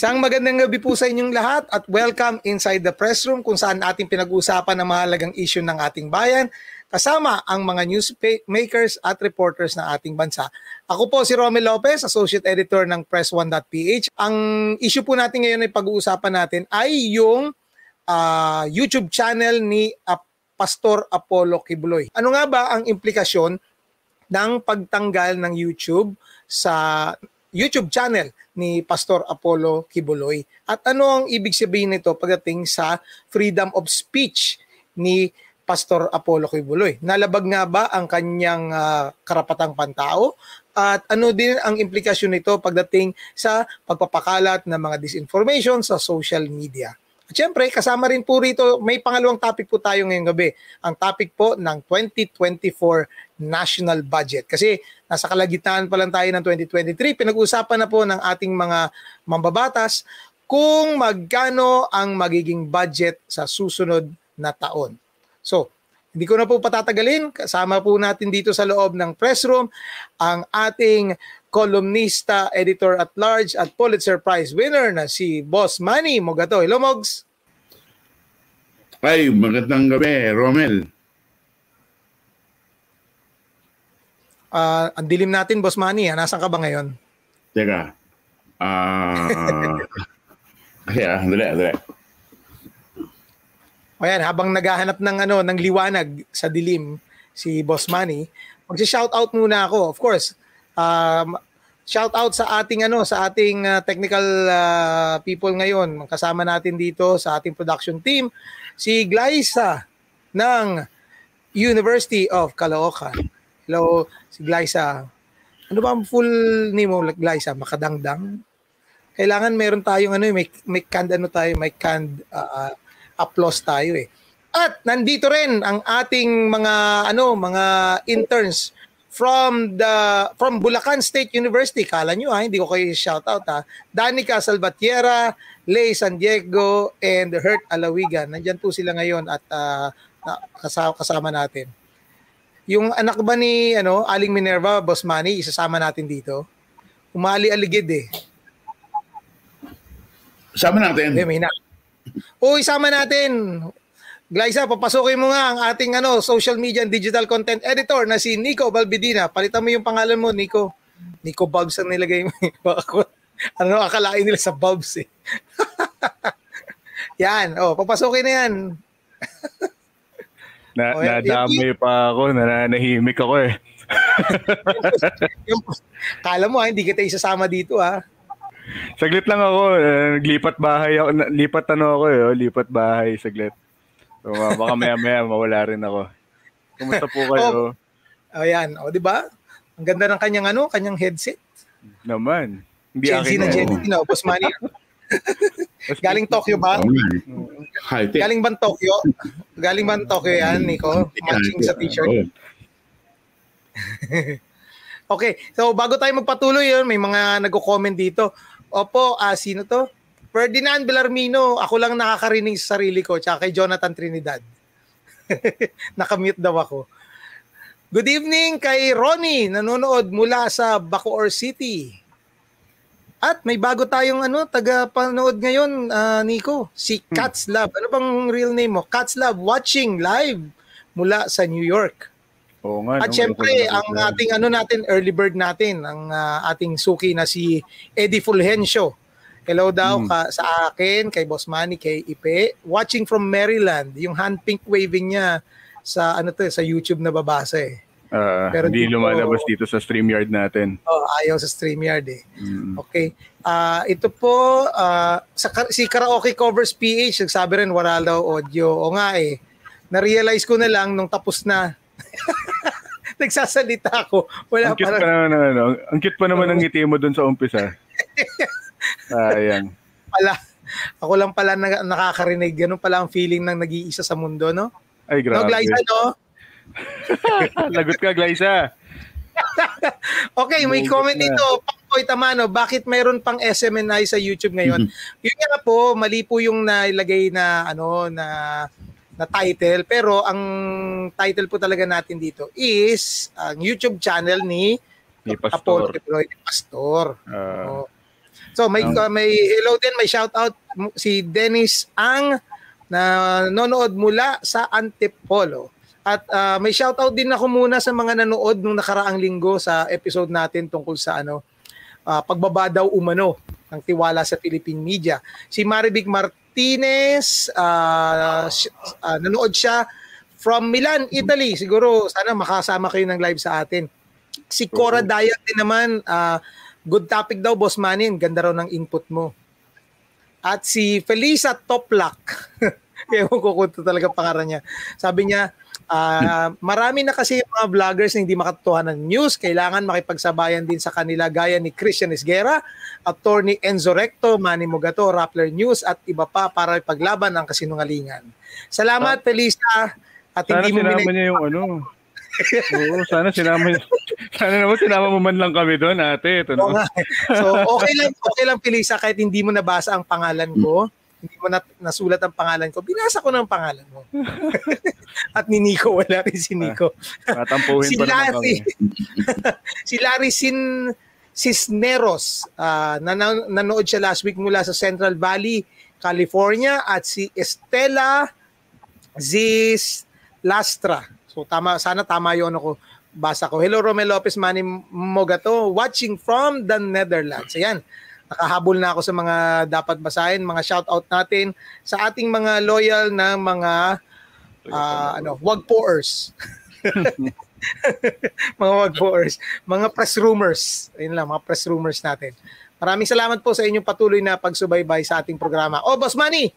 Isang magandang gabi po sa inyong lahat at welcome inside the press room kung saan ating pinag-uusapan ang mahalagang issue ng ating bayan kasama ang mga newsmakers at reporters ng ating bansa. Ako po si Romel Lopez, Associate Editor ng Press1.ph. Ang issue po natin ngayon ay pag-uusapan natin ay yung uh, YouTube channel ni uh, Pastor Apollo Kibuloy. Ano nga ba ang implikasyon ng pagtanggal ng YouTube sa YouTube channel ni Pastor Apollo Kibuloy. At ano ang ibig sabihin nito pagdating sa freedom of speech ni Pastor Apollo Kibuloy? Nalabag nga ba ang kanyang uh, karapatang pantao? At ano din ang implikasyon nito pagdating sa pagpapakalat ng mga disinformation sa social media? At syempre, kasama rin po rito, may pangalawang topic po tayo ngayong gabi. Ang topic po ng 2024 national budget. Kasi nasa kalagitnaan pa lang tayo ng 2023, pinag-usapan na po ng ating mga mambabatas kung magkano ang magiging budget sa susunod na taon. So, hindi ko na po patatagalin. Kasama po natin dito sa loob ng press room ang ating columnista, editor at large at Pulitzer Prize winner na si Boss Manny Mogato. Hello, Mogs! Ay, magandang gabi, Romel. Uh, ang dilim natin, Boss Manny. Ha? Nasaan ka ba ngayon? Teka. Ah... Uh, Kaya, dali, dali. O yan, habang naghahanap ng ano ng liwanag sa dilim si Boss Manny, magsi-shout out muna ako. Of course, um, shout out sa ating ano sa ating uh, technical uh, people ngayon. Kasama natin dito sa ating production team si Glyza ng University of Caloocan. Hello, si Glyza. Ano ba ang full name mo, Glyza? Makadangdang? Kailangan meron tayong ano, may, may canned ano tayo, may canned uh, applause tayo eh. At nandito rin ang ating mga ano, mga interns from the from Bulacan State University. Kala nyo ha, hindi ko kayo shout out ha. Danica Salvatierra, Lay San Diego, and Hurt Alawigan. Nandyan po sila ngayon at uh, kasama, kasama natin. Yung anak ba ni ano, Aling Minerva, Boss Manny, isasama natin dito. Umali-aligid eh. Sama natin. Eh, may na. O, isama natin. Glyza, papasukin mo nga ang ating ano, social media and digital content editor na si Nico Balbidina. Palitan mo yung pangalan mo, Nico. Nico Bubs ang nilagay mo. ano, akalain nila sa Bubs eh. yan, oh, papasukin na yan. na, oh, nadamay pa ako, nananahimik ako eh. kala mo ha, hindi kita isasama dito ha. Saglit lang ako, uh, naglipat bahay ako, lipat ano ako eh, oh, lipat bahay saglit. So, uh, baka maya-maya mawala rin ako. Kumusta po kayo? Oh, ayan, o, oh, di ba? Ang ganda ng kanyang ano, kanyang headset. Naman. Hindi Gen Z na Gen Z na, Boss Manny. Galing Tokyo ba? Galing bang Tokyo? Galing bang Tokyo yan, Nico? Matching sa t-shirt. okay, so bago tayo magpatuloy yun, may mga nagko-comment dito. Opo, ah, sino to? Ferdinand Belarmino, ako lang nakakarinig sa sarili ko, tsaka kay Jonathan Trinidad. Nakamute daw ako. Good evening kay Ronnie, nanonood mula sa Bacoor City. At may bago tayong ano, taga-panood ngayon, uh, Nico, si hmm. Cats Love. Ano bang real name mo? Cats Love watching live mula sa New York. Oo nga. At no, syempre, ang ating ano natin, early bird natin, ang uh, ating suki na si Eddie Fulgencio Hello daw mm. ka, sa akin, kay Boss Manny, kay Ipe. Watching from Maryland, yung hand pink waving niya sa ano to, sa YouTube na babasa eh. Uh, Pero hindi dito, lumalabas dito sa StreamYard natin. Oh, ayaw sa StreamYard eh. Mm. Okay. Uh, ito po, uh, sa, si Karaoke Covers PH, nagsabi rin wala daw audio. O nga eh, na-realize ko na lang nung tapos na. Nagsasalita ako. Wala ang cute parang... pa naman, ano, ang cute pa naman ang ngiti mo dun sa umpisa. Ayan. Pala, ako lang pala na, nakakarinig. Ganun pala ang feeling ng nag-iisa sa mundo, no? Ay, grabe. No, Glyza, no? Lagot ka, Glyza. okay, may comment dito. Pangkoy Tamano, bakit mayroon pang SMNI sa YouTube ngayon? Mm-hmm. Yun nga po, mali po yung nailagay na ano na na title pero ang title po talaga natin dito is ang YouTube channel ni ni Pastor. Apollo Pastor. Uh, So may uh, may hello din, may shout out si Dennis Ang na nanonood mula sa Antipolo. At uh, may shout out din ako muna sa mga nanood nung nakaraang linggo sa episode natin tungkol sa ano uh, pagbaba daw umano ng tiwala sa Philippine media. Si Marivic Martinez, uh, uh, nanood siya from Milan, Italy. Siguro sana makasama kayo ng live sa atin. Si Cora Dayat din naman, uh, good topic daw, Boss Manin. Ganda raw ng input mo. At si Felisa Toplak, ewan ko kung talaga pangaran niya. Sabi niya, Uh, marami na kasi mga vloggers na hindi makatotohanan ng news. Kailangan makipagsabayan din sa kanila gaya ni Christian Esguera, Attorney Enzo Recto, Manny Mugato, Rappler News at iba pa para ipaglaban ang kasinungalingan. Salamat. Felisa. At sana hindi mo minay- niya yung ano. Oo, sana sinama sana naman sinama mo man lang kami doon, ate. Ito no? So, okay lang, okay lang Felisa kahit hindi mo nabasa ang pangalan ko hindi mo na, nasulat ang pangalan ko, binasa ko ng pangalan mo. At ni Nico, wala rin si Nico. Ah, si pa Larry, si Larry Sin Cisneros, uh, nan- nanood siya last week mula sa Central Valley, California at si Estela Zis Lastra. So tama sana tama 'yon ako basa ko. Hello Romel Lopez Manny Mogato watching from the Netherlands. Ayan nakahabol na ako sa mga dapat basahin, mga shout out natin sa ating mga loyal na mga uh, ano, wag poers. mga wag poers, mga press rumors. Ayun lang, mga press rumors natin. Maraming salamat po sa inyong patuloy na pagsubaybay sa ating programa. Oh, Boss Manny,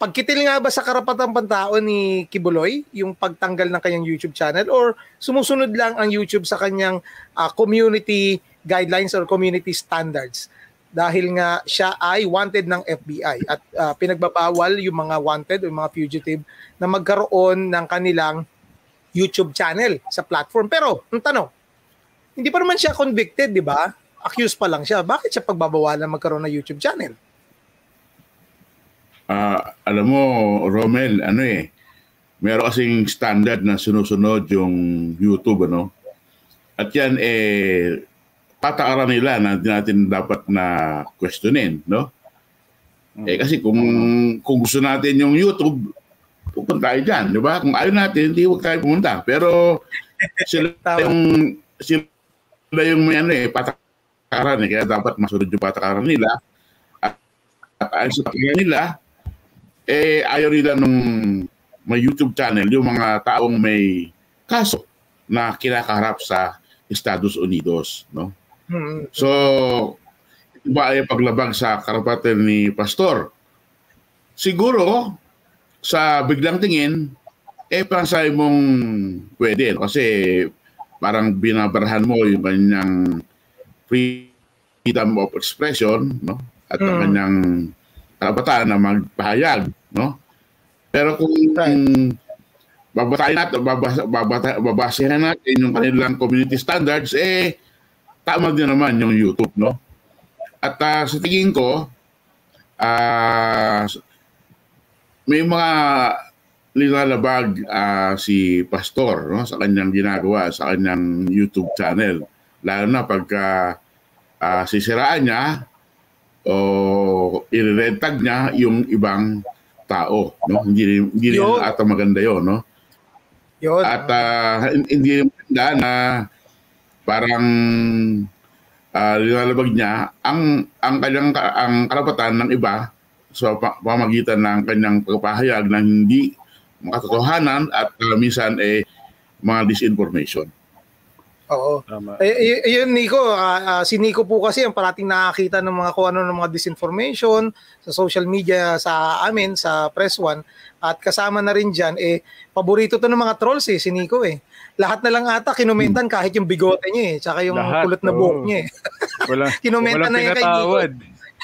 pagkitil nga ba sa karapatang pantao ni Kibuloy yung pagtanggal ng kanyang YouTube channel or sumusunod lang ang YouTube sa kanyang uh, community guidelines or community standards dahil nga siya ay wanted ng FBI at uh, pinagbabawal yung mga wanted o mga fugitive na magkaroon ng kanilang YouTube channel sa platform. Pero, ang tanong, hindi pa naman siya convicted, di ba? Accused pa lang siya. Bakit siya pagbabawalan magkaroon ng YouTube channel? Uh, alam mo, Romel, ano eh, meron kasing standard na sinusunod yung YouTube, ano? At yan, eh, patakaran nila na natin dapat na questionin, no? Eh kasi kung kung gusto natin yung YouTube, pupunta tayo dyan, di ba? Kung ayaw natin, hindi huwag tayo pumunta. Pero sila yung sila yung may ano eh, patakaran eh. Kaya dapat masunod yung patakaran nila. At, at ayon sa nila, eh ayaw nila nung may YouTube channel, yung mga taong may kaso na kinakaharap sa Estados Unidos, no? Mm-hmm. So, iba ay paglabag sa karapatan ni pastor. Siguro, sa biglang tingin, eh pansay mong pwede. Kasi parang binabarahan mo yung kanyang freedom of expression, no? At mm. ang kanyang karapatan na magpahayag, no? Pero kung right. babatayin natin, babasa, babasa, babasahin natin yung kanilang community standards, eh, tama din naman yung YouTube, no? At uh, sa tingin ko, uh, may mga nilalabag uh, si pastor no, sa kanyang ginagawa sa kanyang YouTube channel. Lalo na pagka uh, sisiraan niya o irerentag niya yung ibang tao. No? Hindi, hindi rin ata maganda yon no? Yun. At uh, hindi maganda na parang uh, nilalabag niya ang ang kanyang ang karapatan ng iba sa pamagitan ng kanyang pagpapahayag ng hindi makatotohanan at uh, minsan eh mga disinformation. Oo. Tama. Eh, yun Nico, uh, uh, si Nico po kasi ang parating nakakita ng mga kung ano ng mga disinformation sa social media sa amin sa Press One at kasama na rin diyan eh paborito to ng mga trolls eh si Nico eh lahat na lang ata kinumentan hmm. kahit yung bigote niya eh, tsaka yung lahat, kulot na buhok niya eh. Wala, kinumentan na yung kay Nico.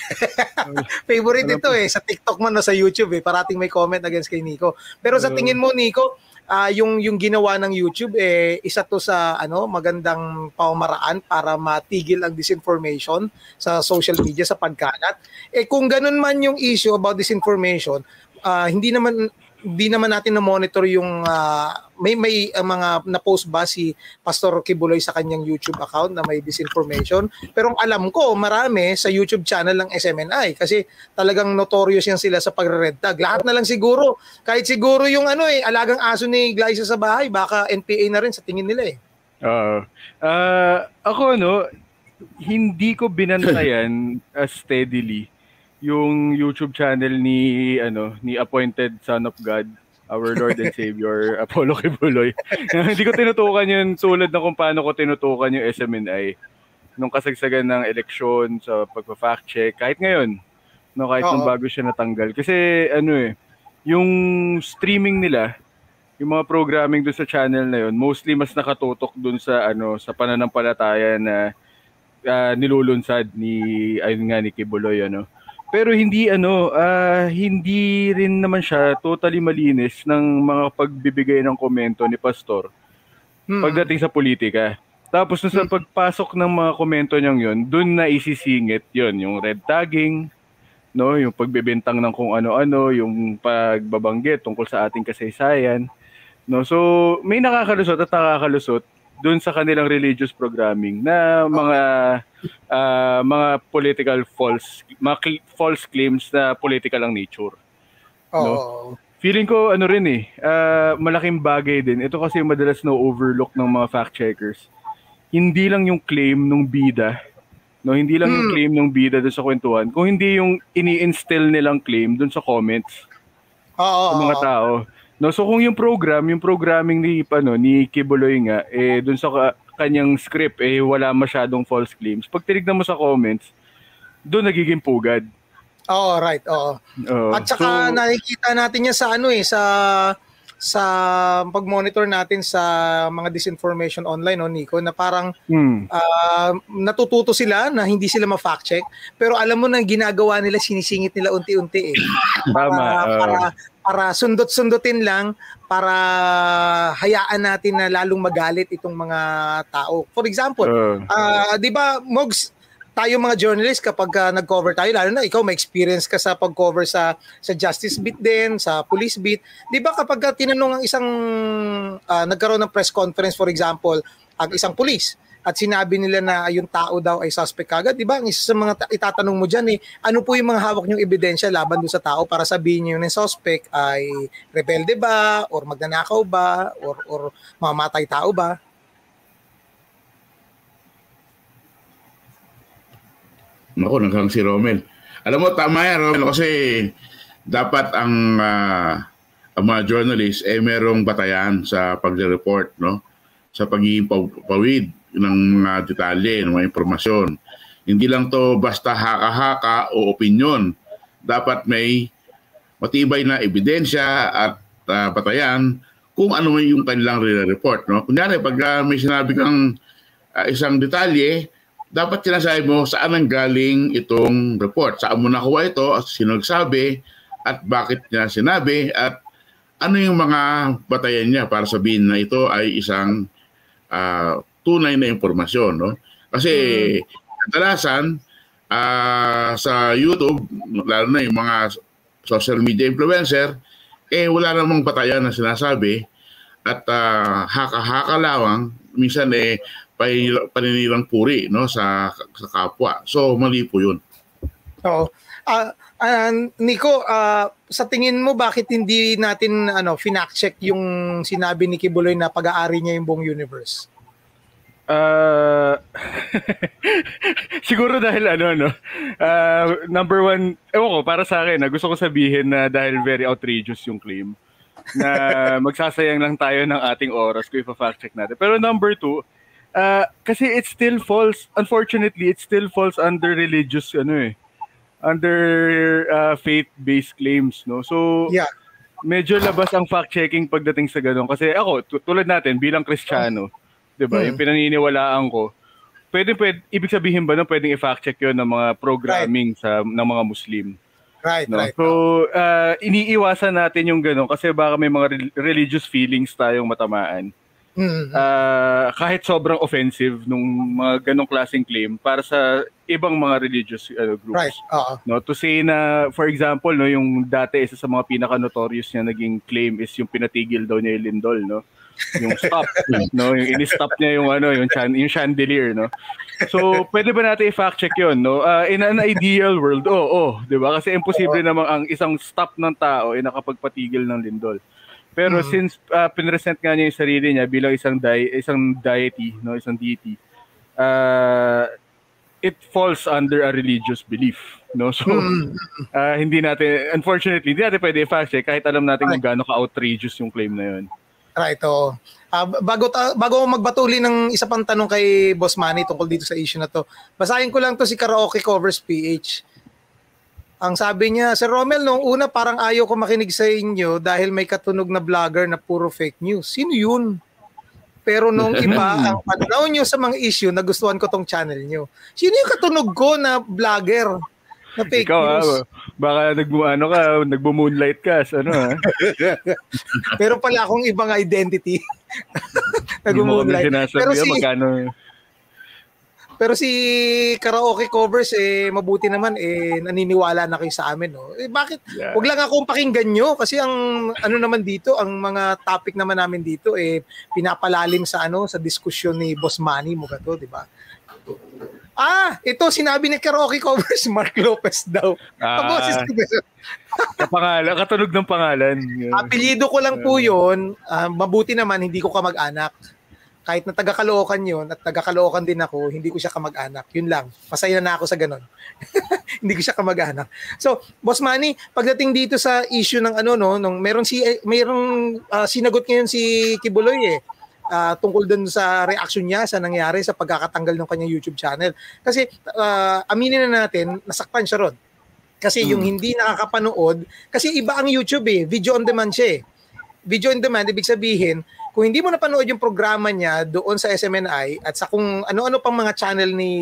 Favorite ito eh, sa TikTok man o sa YouTube eh, parating may comment against kay Nico. Pero sa tingin mo Nico, uh, yung yung ginawa ng YouTube eh isa to sa ano magandang pamamaraan para matigil ang disinformation sa social media sa pagkalat. Eh kung ganun man yung issue about disinformation, uh, hindi naman di naman natin na monitor yung uh, may may uh, mga na-post ba si Pastor Kibuloy sa kanyang YouTube account na may disinformation. Pero ang alam ko, marami sa YouTube channel ng SMNI kasi talagang notorious yan sila sa pagre-red tag. Lahat na lang siguro, kahit siguro yung ano eh, alagang aso ni Glyza sa bahay, baka NPA na rin sa tingin nila eh. Oo. Uh, uh, ako no, hindi ko binantayan uh, steadily yung YouTube channel ni ano ni Appointed Son of God, our Lord and Savior Apollo Kibuloy. Hindi ko tinutukan yun tulad ng kung paano ko tinutukan yung SMNI nung kasagsagan ng eleksyon sa pagpa-fact check kahit ngayon no kahit nung bago siya natanggal. Kasi ano eh yung streaming nila yung mga programming doon sa channel na yun mostly mas nakatutok doon sa ano sa pananampalataya na uh, nilulunsad ni ayun nga ni Kibuloy ano pero hindi ano, uh, hindi rin naman siya totally malinis ng mga pagbibigay ng komento ni pastor hmm. pagdating sa politika. Tapos nung sa hmm. pagpasok ng mga komento niyang yun, doon na isisingit yun, yung red tagging, no, yung pagbebentang ng kung ano-ano, yung pagbabanggit tungkol sa ating kasaysayan. No, so may nakakalusot at nakakalusot doon sa kanilang religious programming na mga uh, mga political false mga cl- false claims na political ang nature. Oh. No? Feeling ko ano rin eh, uh, malaking bagay din. Ito kasi madalas na overlook ng mga fact checkers. Hindi lang yung claim ng bida, no, hindi lang hmm. yung claim ng bida doon sa kwentuhan, kung hindi yung ini-instill nilang claim doon sa comments. Oo. Sa mga tao. No, so kung yung program, yung programming ni ano ni Kibuloy nga eh doon sa kanyang script eh wala masyadong false claims. Pag tinignan mo sa comments, doon nagiging pugad. Oo, right. Oo. Uh, At saka so, nakikita natin yan sa ano eh sa sa pag-monitor natin sa mga disinformation online no Nico na parang hmm. uh, natututo sila na hindi sila ma-fact check pero alam mo na ginagawa nila sinisingit nila unti-unti eh. Tama. Para, uh, para para sundot-sundutin lang para hayaan natin na lalong magalit itong mga tao. For example, uh, uh 'di ba Mogs tayo mga journalist kapag uh, nag-cover tayo lalo na ikaw may experience ka sa pag-cover sa sa justice beat din, sa police beat. 'Di ba kapag uh, tinanong ang isang uh, nagkaroon ng press conference for example, ang isang police, at sinabi nila na yung tao daw ay suspect kagad, di ba? Ang isa sa mga ta- itatanong mo dyan eh, ano po yung mga hawak niyong ebidensya laban doon sa tao para sabihin niyo yung suspect ay rebelde ba, or magnanakaw ba, or, or mamatay tao ba? Naku, naghang si Romel. Alam mo, tama yan, Romel, kasi dapat ang uh, ang mga journalist eh merong batayan sa pagre-report, no? Sa pagiging pawid ng mga detalye, ng mga impormasyon. Hindi lang to basta haka-haka o opinion. Dapat may matibay na ebidensya at uh, batayan kung ano yung kanilang report. No? Kunyari, pag uh, may sinabi kang uh, isang detalye, dapat sinasabi mo saan ang galing itong report. Saan mo nakuha ito, sino nagsabi, at bakit niya sinabi, at ano yung mga batayan niya para sabihin na ito ay isang uh, tunay na impormasyon. No? Kasi mm. kadalasan uh, sa YouTube, lalo na yung mga social media influencer, eh wala namang batayan na sinasabi at uh, haka-haka lawang, minsan eh paninilang puri no sa sa kapwa. So mali po 'yun. Oo. Uh, uh, Nico, uh, sa tingin mo bakit hindi natin ano finact check yung sinabi ni Kibuloy na pag-aari niya yung buong universe? Uh, siguro dahil ano, no? Uh, number one, ewan ko, para sa akin, na gusto ko sabihin na dahil very outrageous yung claim na magsasayang lang tayo ng ating oras kung ipa-fact check natin. Pero number two, uh, kasi it's still false. Unfortunately, it still falls under religious, ano eh, under uh, faith-based claims, no? So, yeah. medyo labas ang fact-checking pagdating sa ganun. Kasi ako, tulad natin, bilang Kristiyano, oh 'di ba? Hmm. Yung pinaniniwalaan ko. Pwede pwede ibig sabihin ba na pwedeng i-fact check 'yon ng mga programming right. sa ng mga Muslim. Right, no? right. So, uh, iniiwasan natin yung gano'n kasi baka may mga religious feelings tayong matamaan. mm-hmm. uh, kahit sobrang offensive nung mga ganong klaseng claim para sa ibang mga religious uh, groups. Right. Uh-huh. No, to say na for example, no, yung dati isa sa mga pinaka notorious niya naging claim is yung pinatigil daw niya yung Lindol, no yung stop, no? Yung ini-stop niya yung ano, yung chan, yung chandelier, no? So, pwede ba natin i-fact check 'yon, no? Uh, in an ideal world, oh, oh, 'di ba? Kasi imposible namang ang isang stop ng tao ay nakapagpatigil ng lindol. Pero mm-hmm. since uh, pinresent nga niya yung sarili niya bilang isang di- isang deity, no, isang deity, uh, it falls under a religious belief, no? So uh, hindi natin unfortunately hindi natin pwede i-fact check kahit alam natin kung gaano ka-outrageous yung claim na 'yon. Right, oh. Uh, bago ta- bago magbatuli ng isa pang tanong kay Boss Manny tungkol dito sa issue na to. Basahin ko lang to si Karaoke Covers PH. Ang sabi niya, Sir Romel, nung una parang ayaw ko makinig sa inyo dahil may katunog na vlogger na puro fake news. Sino yun? Pero nung iba, ang pananaw nyo sa mga issue, nagustuhan ko tong channel nyo. Sino yung katunog ko na vlogger? Na fake Ikaw, news. Ha, baka nagbu ano ka, nagbo-moonlight ka, ano ha? Pero pala akong ibang identity. nagbo-moonlight. Pero si magkano pero si karaoke covers eh mabuti naman eh naniniwala na kayo sa amin no. Eh bakit yeah. wag lang akong pakinggan nyo kasi ang ano naman dito, ang mga topic naman namin dito eh pinapalalim sa ano sa diskusyon ni Boss Manny mo gato, di ba? Ah, ito sinabi ni karaoke covers Mark Lopez daw. Ah, kapangalan, katunog ng pangalan. Apelyido ko lang po 'yon. Uh, mabuti naman hindi ko kamag-anak. Kahit na taga Caloocan 'yon at taga Caloocan din ako, hindi ko siya kamag-anak. Yun lang. Masaya na ako sa ganun. hindi ko siya kamag-anak. So, Boss Manny, pagdating dito sa issue ng ano no, nung meron si eh, mayroong uh, sinagot ngayon si Kibuloy eh uh, tungkol dun sa reaction niya sa nangyari sa pagkakatanggal ng kanyang YouTube channel. Kasi uh, aminin na natin, nasaktan siya ron. Kasi mm. yung hindi nakakapanood, kasi iba ang YouTube eh, video on demand siya eh. Video on demand, ibig sabihin, kung hindi mo napanood yung programa niya doon sa SMNI at sa kung ano-ano pang mga channel ni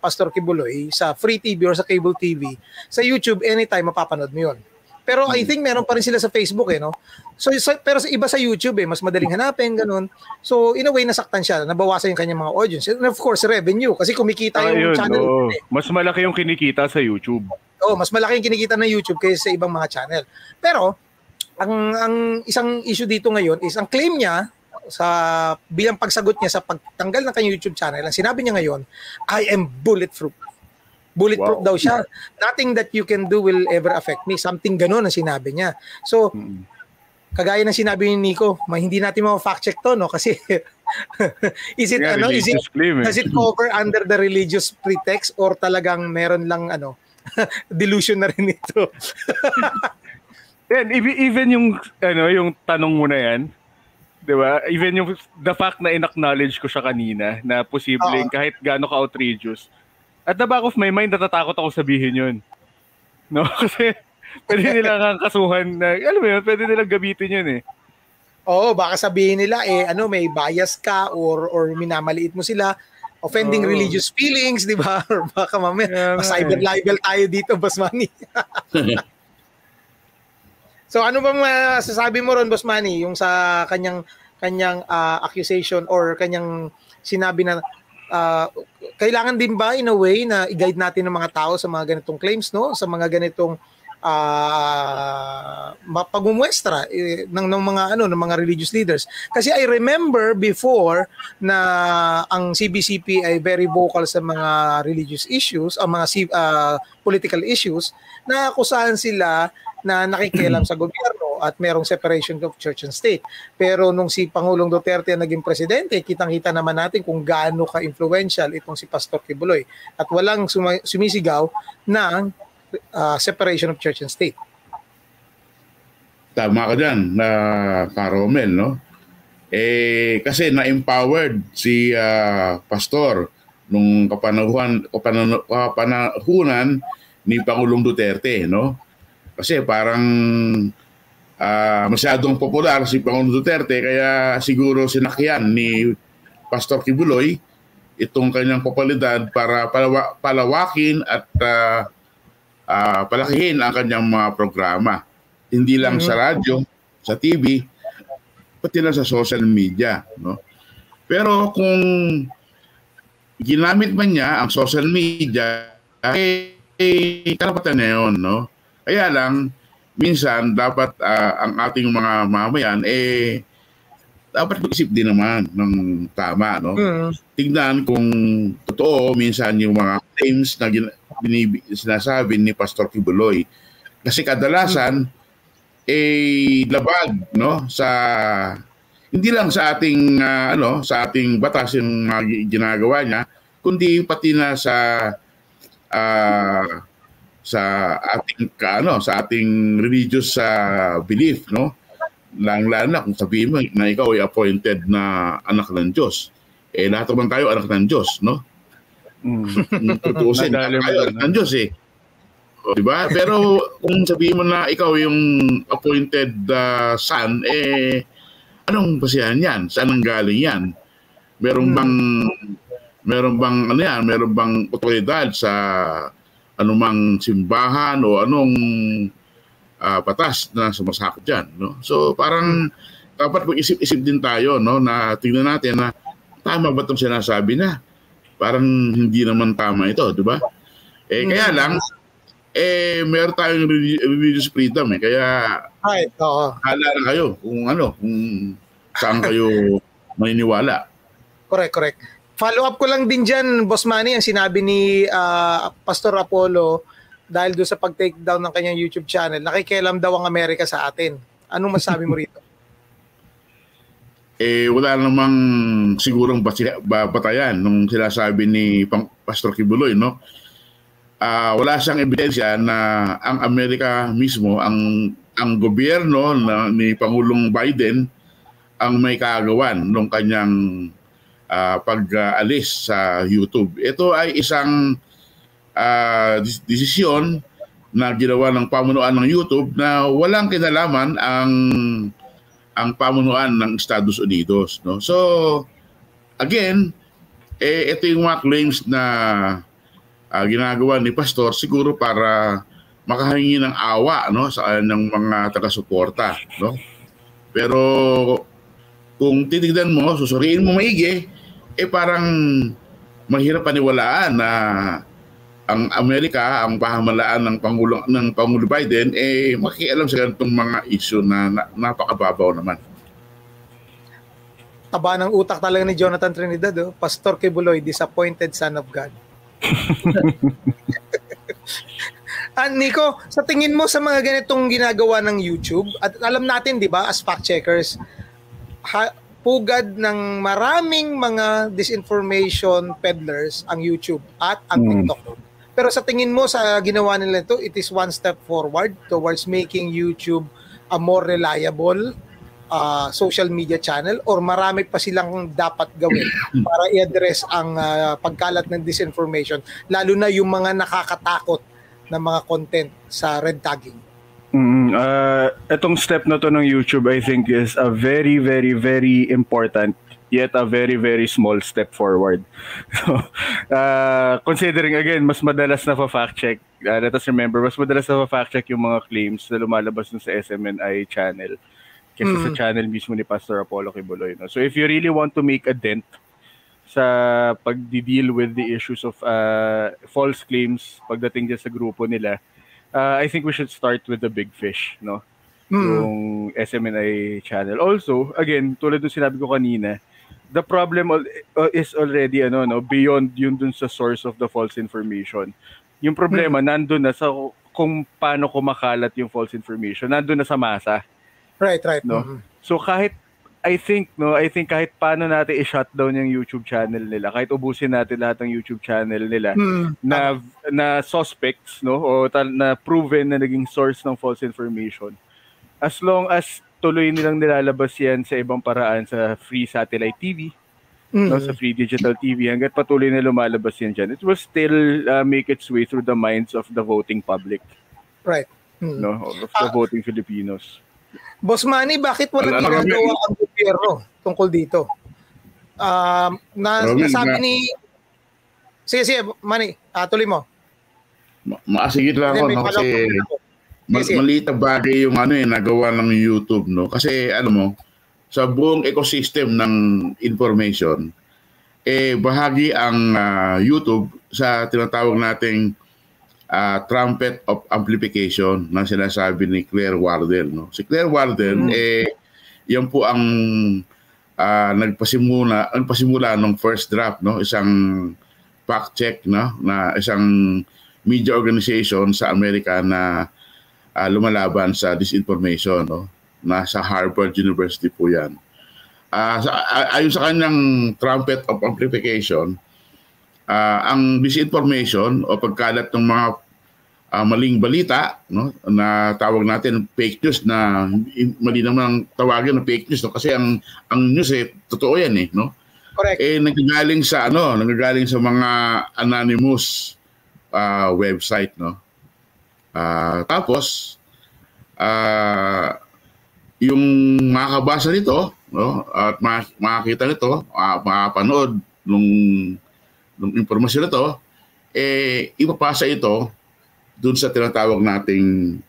Pastor Kibuloy sa free TV or sa cable TV, sa YouTube, anytime mapapanood mo yun. Pero I hmm. think meron pa rin sila sa Facebook eh, no? So, so pero sa iba sa YouTube eh, mas madaling hanapin, ganun. So, in a way, nasaktan siya, nabawasan yung kanyang mga audience. And of course, revenue, kasi kumikita yung Ayun, channel. Oh. Eh. Mas malaki yung kinikita sa YouTube. Oh, mas malaki yung kinikita ng YouTube kaysa sa ibang mga channel. Pero, ang, ang isang issue dito ngayon is, ang claim niya, sa bilang pagsagot niya sa pagtanggal ng kanyang YouTube channel, ang sinabi niya ngayon, I am bulletproof. Bulletproof wow. daw siya. Nothing that you can do will ever affect me. Something ganun ang sinabi niya. So, kagaya ng sinabi ni Nico, hindi natin ma-fact check to, no? Kasi, is it, yeah, ano, is it, claim, eh. does it cover under the religious pretext or talagang meron lang, ano, delusion na rin ito? yan, even yung, ano, yung tanong mo na yan, di ba? Even yung the fact na in-acknowledge ko siya kanina na posibleng uh-huh. kahit gaano ka-outrageous, at the back of my mind, natatakot ako sabihin yun. No? Kasi pwede nilang kasuhan na, alam mo yun, pwede nilang gamitin yun eh. Oo, baka sabihin nila eh ano may bias ka or or minamaliit mo sila, offending oh. religious feelings, 'di ba? Or baka mamaya yeah, cyber libel tayo dito, Boss Manny. so ano bang masasabi mo ron, Boss Manny, yung sa kanyang kanyang uh, accusation or kanyang sinabi na uh, kailangan din ba in a way na i-guide natin ng mga tao sa mga ganitong claims no? Sa mga ganitong uh, pagmumuestra eh, ng, ng mga ano ng mga religious leaders. Kasi I remember before na ang CBCP ay very vocal sa mga religious issues ang mga uh, political issues na akusahan sila na nakikialam sa gobyerno at merong separation of church and state. Pero nung si Pangulong Duterte ang naging presidente, kitang-kita naman natin kung gaano ka-influential itong si Pastor Kibuloy. At walang sum- sumisigaw ng uh, separation of church and state. Tama ka dyan, na uh, Karomel, no? Eh, kasi na-empowered si uh, Pastor nung kapanahuan, kapanahunan ni Pangulong Duterte, no? Kasi parang uh, masyadong popular si Pangulong Duterte kaya siguro sinakyan ni Pastor Kibuloy itong kanyang popularidad para palawa, palawakin at uh, uh, palakihin ang kanyang mga programa. Hindi lang mm-hmm. sa radyo, sa TV, pati na sa social media. No? Pero kung ginamit man niya ang social media, eh, eh karapatan niya yun, no? Kaya lang, minsan dapat uh, ang ating mga mamayan, eh, dapat mag-isip din naman ng tama, no? Mm. Tingnan kung totoo minsan yung mga claims na gin- binib- sinasabi ni Pastor Kibuloy. Kasi kadalasan, mm. eh, labag, no? Sa hindi lang sa ating uh, ano sa ating batas yung uh, ginagawa niya kundi pati na sa uh, sa ating ano sa ating religious uh, belief no lang lalo na kung sabihin mo na ikaw ay appointed na anak ng Diyos eh lahat naman tayo anak ng Diyos no mm. tutusin tayo anak ng Diyos eh o, di ba pero kung sabihin mo na ikaw yung appointed uh, son eh Anong basihan yan? Saan ang galing yan? Meron hmm. bang meron bang ano yan, meron bang otoridad sa anumang simbahan o anong uh, batas na sumasakot diyan, no? So parang dapat mag-isip-isip din tayo, no, na tingnan natin na tama ba 'tong sinasabi na? Parang hindi naman tama ito, di ba? Eh kaya hmm. lang eh meron tayong religious freedom eh. Kaya Right, oo. Hala na kayo kung ano, kung saan kayo maniniwala. Correct, correct. Follow up ko lang din dyan, Boss Manny, ang sinabi ni uh, Pastor Apollo dahil doon sa pag-take down ng kanyang YouTube channel, nakikialam daw ang Amerika sa atin. Anong masabi mo rito? eh, wala namang sigurong batayan nung sinasabi ni Pastor Kibuloy, no? uh, wala siyang ebidensya na ang Amerika mismo, ang ang gobyerno na, ni Pangulong Biden ang may kagawan ng kanyang uh, pag-alis sa YouTube. Ito ay isang uh, desisyon na ginawa ng pamunuan ng YouTube na walang kinalaman ang ang pamunuan ng Estados Unidos. No? So, again, eh, ito yung mga claims na uh, ginagawa ni pastor siguro para makahingi ng awa no sa kanyang mga taga-suporta no pero kung titignan mo susuriin mo maigi eh parang mahirap paniwalaan na ang Amerika, ang pahamalaan ng Pangulo ng Pangulo Biden eh makialam sa ganitong mga issue na, na napakababaw naman. Taba ng utak talaga ni Jonathan Trinidad, oh. Pastor Kibuloy, disappointed son of God. Ah, Nico, sa tingin mo sa mga ganitong ginagawa ng YouTube, at alam natin, di ba, as fact checkers, ha, pugad ng maraming mga disinformation peddlers ang YouTube at ang mm. TikTok. Pero sa tingin mo sa ginawa nila ito, it is one step forward towards making YouTube a more reliable uh, social media channel or marami pa silang dapat gawin para i-address ang uh, pagkalat ng disinformation lalo na yung mga nakakatakot na mga content sa red tagging? Mm, uh, itong step na to ng YouTube I think is a very very very important yet a very very small step forward. So, uh, considering again mas madalas na fa fact check, uh, let us remember mas madalas na fa fact check yung mga claims na lumalabas sa SMNI channel kaysa mm. sa channel mismo ni Pastor Apollo Kibuloy. No? So if you really want to make a dent sa pagdi-deal with the issues of uh, false claims pagdating dyan sa grupo nila, uh, I think we should start with the big fish, no? Mm. Yung SMNI channel. Also, again, tulad ng sinabi ko kanina, the problem uh, is already ano no beyond yun dun sa source of the false information. Yung problema mm. nandun na sa kung paano kumakalat yung false information, nandun na sa masa. Right, right. No? Mm-hmm. So kahit I think no, I think kahit paano natin i-shutdown yung YouTube channel nila, kahit ubusin natin lahat ng YouTube channel nila mm. na na suspects no o tal, na proven na naging source ng false information. As long as tuloy nilang nilalabas yan sa ibang paraan sa free satellite TV, mm. no, sa free digital TV, hanggat patuloy na lumalabas yan dyan, it will still uh, make its way through the minds of the voting public. Right. Mm. No, of the uh, voting Filipinos. Boss Manny, bakit wala ano, ginagawa ang gobyerno tungkol dito? Um, na, Robin, nasabi na, ni... Sige, sige, Manny, uh, tuloy mo. Ma- maasigit lang ako, no, kasi ma- maliit na bagay yung ano eh, nagawa ng YouTube, no? Kasi, ano mo, sa buong ecosystem ng information, eh bahagi ang uh, YouTube sa tinatawag nating uh, trumpet of amplification na sinasabi ni Claire Wardell. No? Si Claire Wardell, mm. eh, yan po ang uh, nagpasimula, nagpasimula ng first draft, no? isang fact check no? na isang media organization sa Amerika na uh, lumalaban sa disinformation. No? Nasa Harvard University po yan. Uh, sa, ayon sa kanyang trumpet of amplification, uh, ang disinformation o pagkalat ng mga uh, maling balita no na tawag natin fake news na mali naman tawagin na fake news no kasi ang ang news eh totoo yan eh no Correct. eh nagagaling sa ano nagagaling sa mga anonymous uh, website no uh, tapos uh, yung makakabasa nito no at makakita nito uh, makapanood nung nung impormasyon na to eh ipapasa ito dun sa tinatawag nating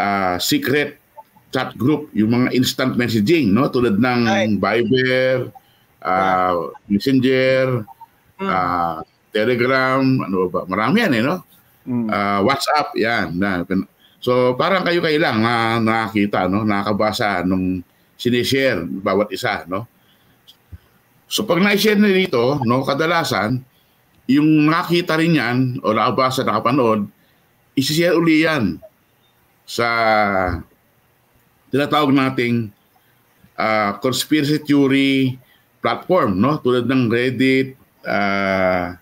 uh, secret chat group, yung mga instant messaging, no? Tulad ng. Viber, uh, Messenger, mm. uh, Telegram, ano ba? Marami yan eh, no? Mm. Uh, WhatsApp, yan. Na, so parang kayo kayo lang na nakakita, no? Nakakabasa nung sinishare bawat isa, no? So pag na-share na dito, no, kadalasan, yung nakita rin yan o nakabasa, nakapanood, isishare uli yan sa tinatawag nating uh, conspiracy theory platform, no? Tulad ng Reddit, uh,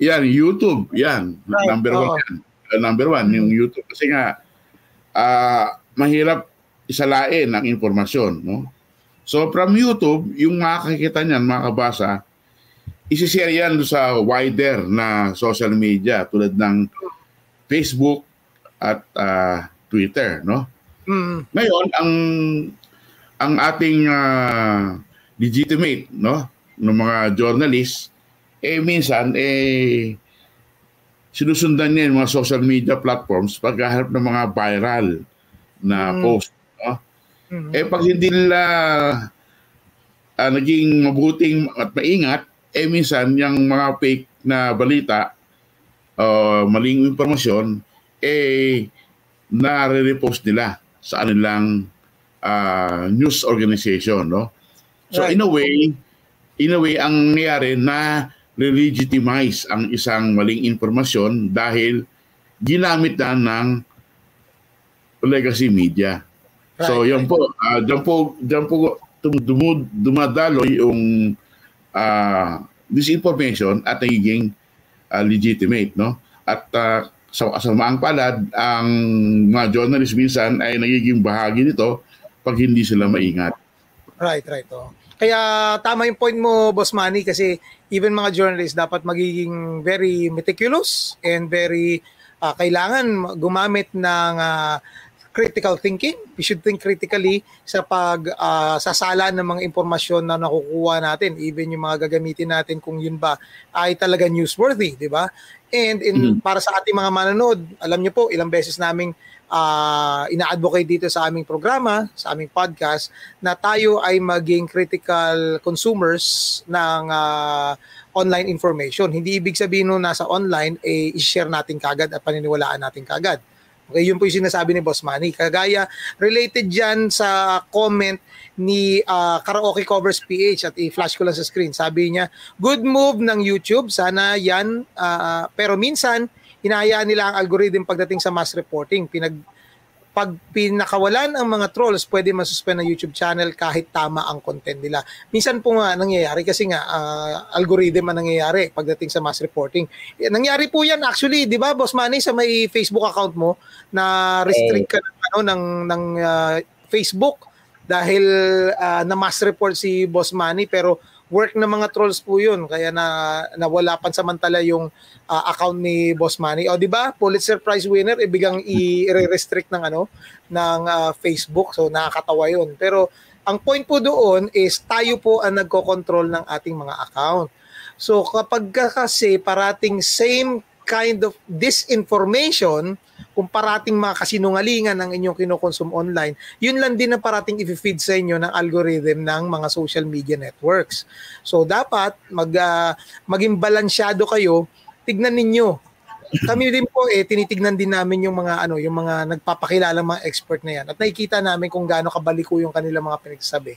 yan, YouTube, yan, right. number one yan. Uh, number one, yung YouTube. Kasi nga, uh, mahirap isalain ang informasyon, no? So from YouTube, yung makakakita niyan, makakabasa, isishare yan sa wider na social media tulad ng Facebook at uh, Twitter, no? Mm. Ngayon, ang ang ating uh, legitimate, no, ng mga journalists, eh minsan eh sinusundan niya yung mga social media platforms paghaharap ng mga viral na mm. post? Mm-hmm. Eh pag hindi nila uh, naging mabuting at maingat, eh minsan yung mga fake na balita uh, maling impormasyon, eh, nare-repost nila sa anilang uh, news organization. No? So right. in a way, in a way, ang nangyari na legitimize ang isang maling impormasyon dahil ginamit na ng legacy media. Right. So yan po, uh, dyan po, dyan po dumud, dumadalo yung uh, disinformation at nagiging uh, legitimate, no? At uh, sa kasamaang palad, ang mga journalist minsan ay nagiging bahagi nito pag hindi sila maingat. Right, right. Oh. Kaya tama yung point mo, Boss Manny, kasi even mga journalists dapat magiging very meticulous and very uh, kailangan gumamit ng uh, critical thinking. We should think critically sa pag uh, sasala ng mga impormasyon na nakukuha natin, even yung mga gagamitin natin kung yun ba ay talaga newsworthy, di ba? And in mm-hmm. para sa ating mga manonood, alam niyo po, ilang beses naming uh, ina-advocate dito sa aming programa, sa aming podcast, na tayo ay maging critical consumers ng uh, online information. Hindi ibig sabihin no nasa online, eh, i-share natin kagad at paniniwalaan natin kagad. Okay, yun po yung sinasabi ni Boss Manny. Kagaya, related dyan sa comment ni uh, Karaoke Covers PH at i-flash ko lang sa screen. Sabi niya, good move ng YouTube. Sana yan. Uh, pero minsan, hinahayaan nila ang algorithm pagdating sa mass reporting. Pinag pag pinakawalan ang mga trolls, pwede masuspend ang YouTube channel kahit tama ang content nila. Minsan po nga nangyayari kasi nga uh, algorithm ang nangyayari pagdating sa mass reporting. Eh, nangyari po yan actually, 'di ba, Boss Manny sa may Facebook account mo na restrict ka ng ano ng ng uh, Facebook dahil uh, na mass report si Boss Manny pero work ng mga trolls po 'yun kaya na nawala pansamantala yung uh, account ni Boss Manny. O di ba? Pulitzer Prize winner ibigang i-restrict ng ano ng uh, Facebook. So nakakatawa 'yun. Pero ang point po doon is tayo po ang nagko-control ng ating mga account. So kapag kasi parating same kind of disinformation kung parating mga kasinungalingan ang inyong kinokonsum online, yun lang din ang parating i-feed sa inyo ng algorithm ng mga social media networks. So dapat mag uh, maging balansyado kayo, tignan ninyo. Kami din po eh tinitignan din namin yung mga ano, yung mga nagpapakilala mga expert na yan at nakikita namin kung gaano kabaliko yung kanilang mga pinagsasabi.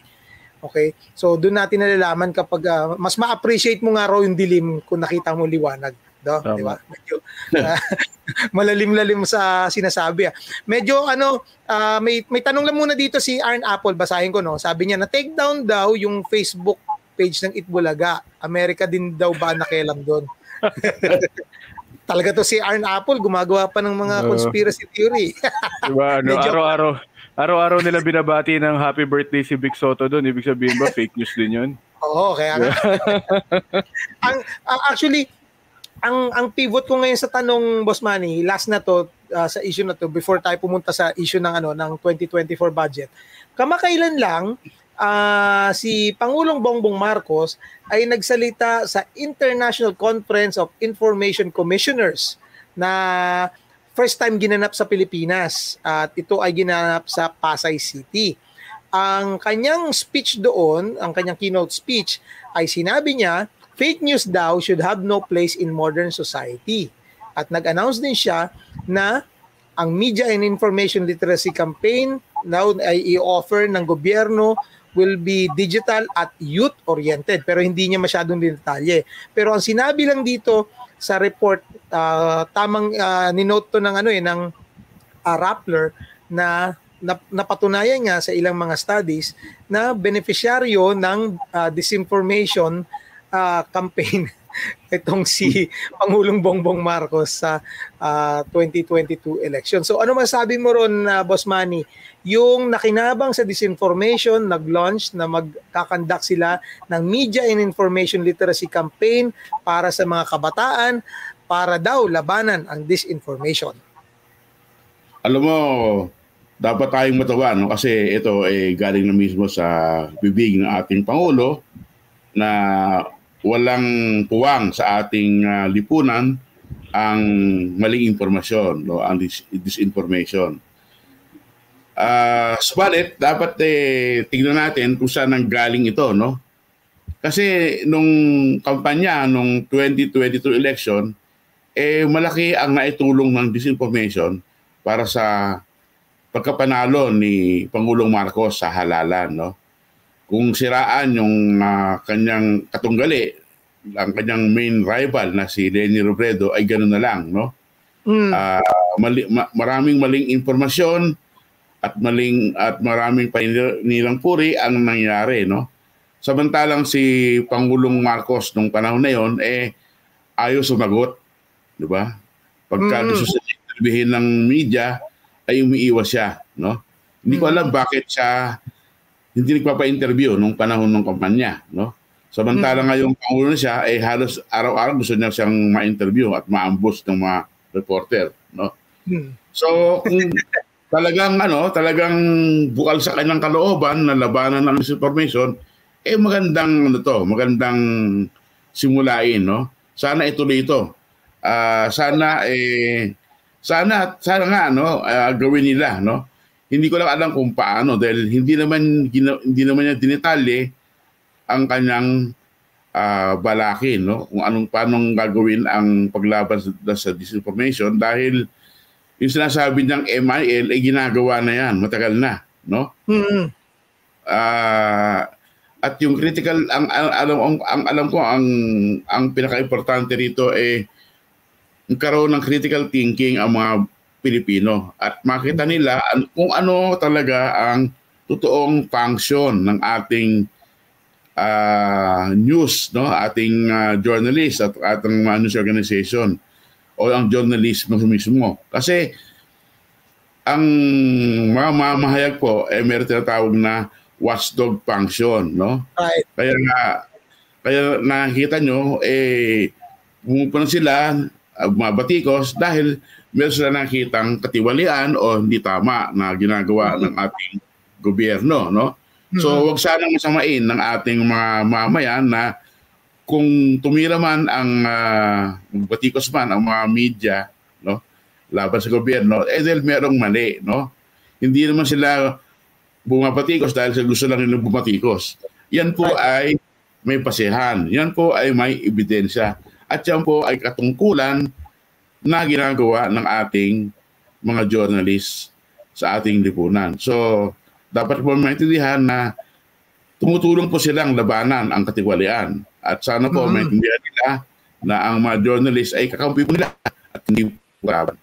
Okay? So doon natin nalalaman kapag uh, mas ma-appreciate mo nga raw yung dilim kung nakita mo liwanag. Do, di ba? Medyo uh, malalim-lalim sa sinasabi. Ah. Medyo ano, uh, may may tanong lang muna dito si Arn Apple, basahin ko no. Sabi niya na take down daw yung Facebook page ng Itbulaga. Amerika din daw ba nakialam doon? Talaga to si Arn Apple, gumagawa pa ng mga conspiracy theory. diba, ano, araw-araw, araw-araw nila binabati ng happy birthday si Vic Soto doon. Ibig sabihin ba, fake news din yun? Oo, kaya nga. ang, ang, actually, ang ang pivot ko ngayon sa tanong Boss Manny, last na to uh, sa issue na to before tayo pumunta sa issue ng ano ng 2024 budget. Kamakailan lang uh, si Pangulong Bongbong Marcos ay nagsalita sa International Conference of Information Commissioners na first time ginanap sa Pilipinas at ito ay ginanap sa Pasay City. Ang kanyang speech doon, ang kanyang keynote speech ay sinabi niya fake news daw should have no place in modern society. At nag-announce din siya na ang Media and Information Literacy Campaign now ay i-offer ng gobyerno will be digital at youth-oriented pero hindi niya masyadong detalye. Pero ang sinabi lang dito sa report, uh, tamang uh, ninote to ng ano eh ng uh, Rappler na napatunayan nga sa ilang mga studies na beneficiaryo ng uh, disinformation uh, campaign itong si Pangulong Bongbong Marcos sa uh, ah, 2022 election. So ano masabi mo ron, uh, Boss Manny? Yung nakinabang sa disinformation, nag-launch na magkakandak sila ng Media and Information Literacy Campaign para sa mga kabataan para daw labanan ang disinformation. Alam mo, dapat tayong matawa no? kasi ito ay eh, galing na mismo sa bibig ng ating Pangulo na walang puwang sa ating uh, lipunan ang maling impormasyon, no, ang dis- disinformation. Uh, subalit, dapat eh, tingnan natin kung saan ang galing ito, no? Kasi nung kampanya, nung 2022 election, eh malaki ang naitulong ng disinformation para sa pagkapanalo ni Pangulong Marcos sa halalan, no? Kung siraan yung uh, kanyang katunggali, ang kanyang main rival na si Lenny Robredo ay ganoon na lang, no? Mm. Uh, mali, ma, maraming maling impormasyon at maling at maraming panilang puri ang nangyari, no? Samantalang si Pangulong Marcos nung panahon na yon eh ayaw sumagot, di ba? Pagka mm. gusto siya interviewin ng media ay umiiwas siya, no? Hindi ko alam bakit siya hindi nagpapa-interview nung panahon ng kampanya, no? Samantala mm. ngayong pangulo na siya, eh halos araw-araw gusto niya siyang ma-interview at ma-ambush ng mga reporter, no? Mm. So, kung talagang ano, talagang bukal sa kanyang kalooban na labanan ng misinformation, eh magandang ano to, magandang simulain, no? Sana ituloy ito. Uh, sana eh sana sana nga no, uh, gawin nila, no? Hindi ko lang alam kung paano dahil hindi naman hindi naman niya dinetalye ang kanyang uh, balakin no kung anong paano gagawin ang paglaban sa, sa disinformation dahil yung sinasabi niyang MIL ay ginagawa na yan matagal na no mm-hmm. uh, at yung critical ang, ang alam ang, ang alam ko ang ang pinaka-importante rito ay eh, karoon ng critical thinking ang mga Pilipino at makita nila kung ano talaga ang totoong function ng ating uh, news, no? ating uh, journalist at ating uh, news organization o ang journalism mismo. Kasi ang mga mamahayag po, eh, meron tinatawag na watchdog function. No? Right. Kaya nga, kaya nakikita nyo, eh, pumupunta sila, uh, mga batikos, dahil meron sila nakitang katiwalian o hindi tama na ginagawa ng ating gobyerno, no? So, mm-hmm. wag sanang masamain ng ating mga mamayan na kung tumira man ang uh, batikos man ang mga media, no? laban sa gobyerno, eh dahil merong mali, no? Hindi naman sila bumapatikos dahil sa gusto lang nilang bumatikos. Yan po ay may pasihan. Yan po ay may ebidensya. At yan po ay katungkulan na ginagawa ng ating mga journalists sa ating lipunan. So, dapat po maintindihan na tumutulong po silang labanan ang katiwalian. At sana po mm-hmm. maintindihan nila na ang mga journalists ay kakampi po nila at hindi po laban.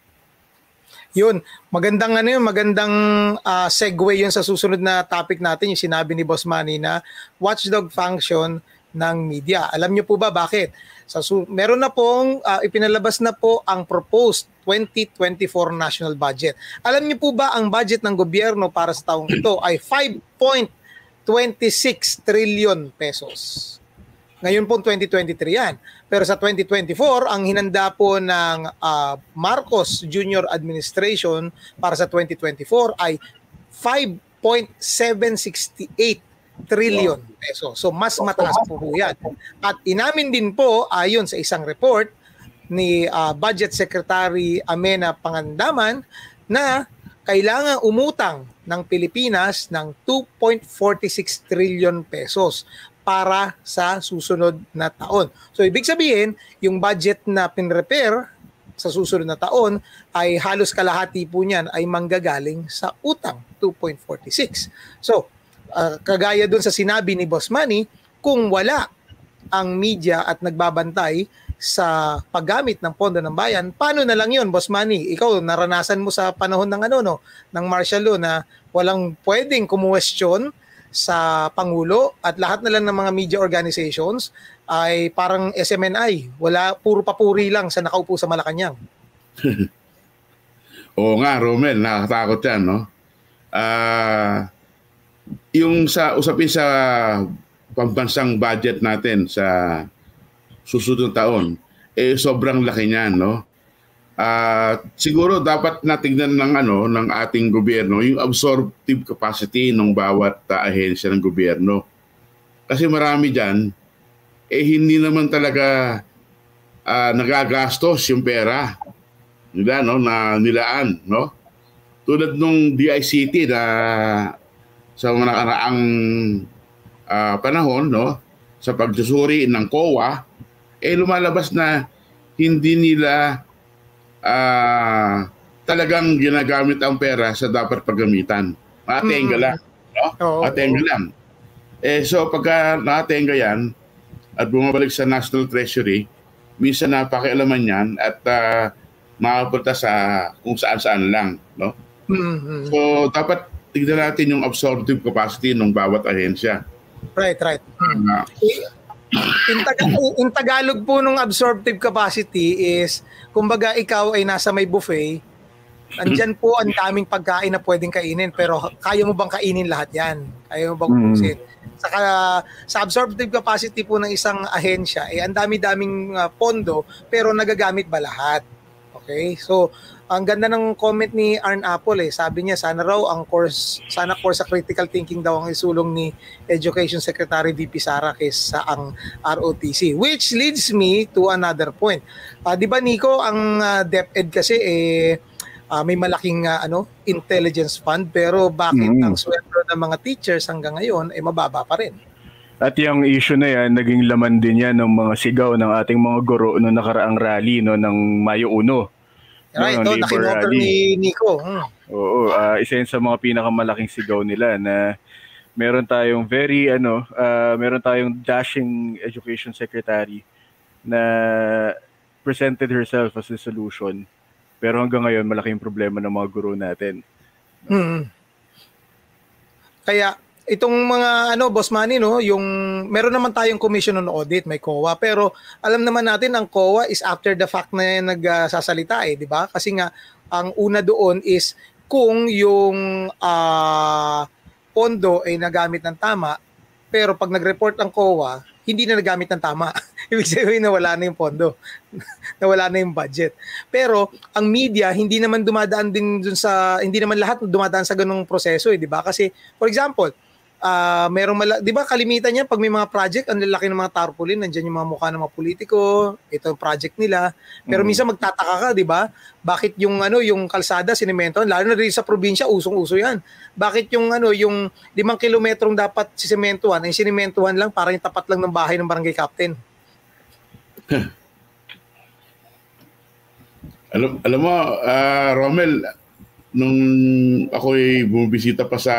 Yun, magandang ano yun, magandang uh, segue yun sa susunod na topic natin, yung sinabi ni Boss Manny na watchdog function ng media. Alam niyo po ba bakit? Sa su- meron na pong uh, ipinalabas na po ang proposed 2024 national budget. Alam niyo po ba ang budget ng gobyerno para sa taong ito ay 5.26 trillion pesos. Ngayon po 2023 yan. Pero sa 2024, ang hinanda po ng uh, Marcos Junior Administration para sa 2024 ay 5.768 trillion peso. So mas mataas po po yan. At inamin din po ayon sa isang report ni uh, Budget Secretary Amena Pangandaman na kailangan umutang ng Pilipinas ng 2.46 trillion pesos para sa susunod na taon. So ibig sabihin, yung budget na pinrepair sa susunod na taon ay halos kalahati po niyan ay manggagaling sa utang, 2.46. So, uh, kagaya doon sa sinabi ni Boss Manny, kung wala ang media at nagbabantay sa paggamit ng pondo ng bayan, paano na lang 'yon, Boss Manny? Ikaw naranasan mo sa panahon ng ano no, ng martial law na walang pwedeng kumuwestiyon sa Pangulo at lahat na lang ng mga media organizations ay parang SMNI. Wala, puro papuri lang sa nakaupo sa Malacanang. Oo nga, Romel, nakakatakot yan, no? Uh, yung sa usapin sa pambansang budget natin sa susunod taon, eh sobrang laki niyan, no? Uh, siguro dapat natingnan ng ano ng ating gobyerno yung absorptive capacity ng bawat uh, ahensya ng gobyerno. Kasi marami diyan eh hindi naman talaga uh, nagagastos yung pera nila no na nilaan no. Tulad nung DICT na sa mga nakaraang uh, panahon no sa pagsusuri ng COA eh lumalabas na hindi nila uh, talagang ginagamit ang pera sa dapat paggamitan. Nakatenga mm. lang. No? Oh, nakatenga lang. Eh, so pagka nakatenga yan at bumabalik sa National Treasury, minsan napakialaman yan at uh, makapunta sa kung saan-saan lang. No? Mm-hmm. So dapat tignan natin yung absorptive capacity ng bawat ahensya. Right, right. Hmm. Uh, in, Tag- in Tagalog po nung absorptive capacity is, kumbaga ikaw ay nasa may buffet, andyan po ang daming pagkain na pwedeng kainin, pero kaya mo bang kainin lahat yan? Kaya mo bang ubusin? Mm. Saka sa absorptive capacity po ng isang ahensya, eh, ang dami-daming uh, pondo, pero nagagamit ba lahat? Okay? So, ang ganda ng comment ni Arn Apple eh. Sabi niya sana raw ang course sana course sa critical thinking daw ang isulong ni Education Secretary VP Sara kaysa ang ROTC. Which leads me to another point. Uh, 'Di ba Nico, ang uh, DepEd kasi eh uh, may malaking uh, ano intelligence fund pero bakit mm. ang sweldo ng mga teachers hanggang ngayon ay eh, mababa pa rin? At yung issue na yan, naging laman din yan ng mga sigaw ng ating mga guro noong nakaraang rally no, ng Mayo 1 Right, no, nakinoter ni Nico. Hmm. Oo, uh, isa yun sa mga pinakamalaking sigaw nila na meron tayong very ano, uh, meron tayong dashing education secretary na presented herself as a solution. Pero hanggang ngayon malaking problema ng mga guro natin. Hmm. Kaya itong mga ano boss money no yung meron naman tayong commission on audit may COA pero alam naman natin ang COA is after the fact na nagsasalita eh di ba kasi nga ang una doon is kung yung uh, pondo ay nagamit ng tama pero pag nag-report ang COA hindi na nagamit ng tama. Ibig sabihin na wala na yung pondo. nawala na yung budget. Pero ang media hindi naman dumadaan din dun sa hindi naman lahat dumadaan sa ganung proseso eh, di ba? Kasi for example, uh, merong mala- 'di ba kalimitan niya pag may mga project ang lalaki ng mga tarpaulin nandiyan yung mga mukha ng mga politiko ito yung project nila. Pero mm. minsan magtataka ka 'di ba? Bakit yung ano yung kalsada sinemento lalo na rin sa probinsya usong-uso yan. Bakit yung ano yung 5 kilometrong dapat sisementuhan ay sinementuhan lang para yung tapat lang ng bahay ng barangay captain? Alam alam mo uh, Romel nung ako'y bumibisita pa sa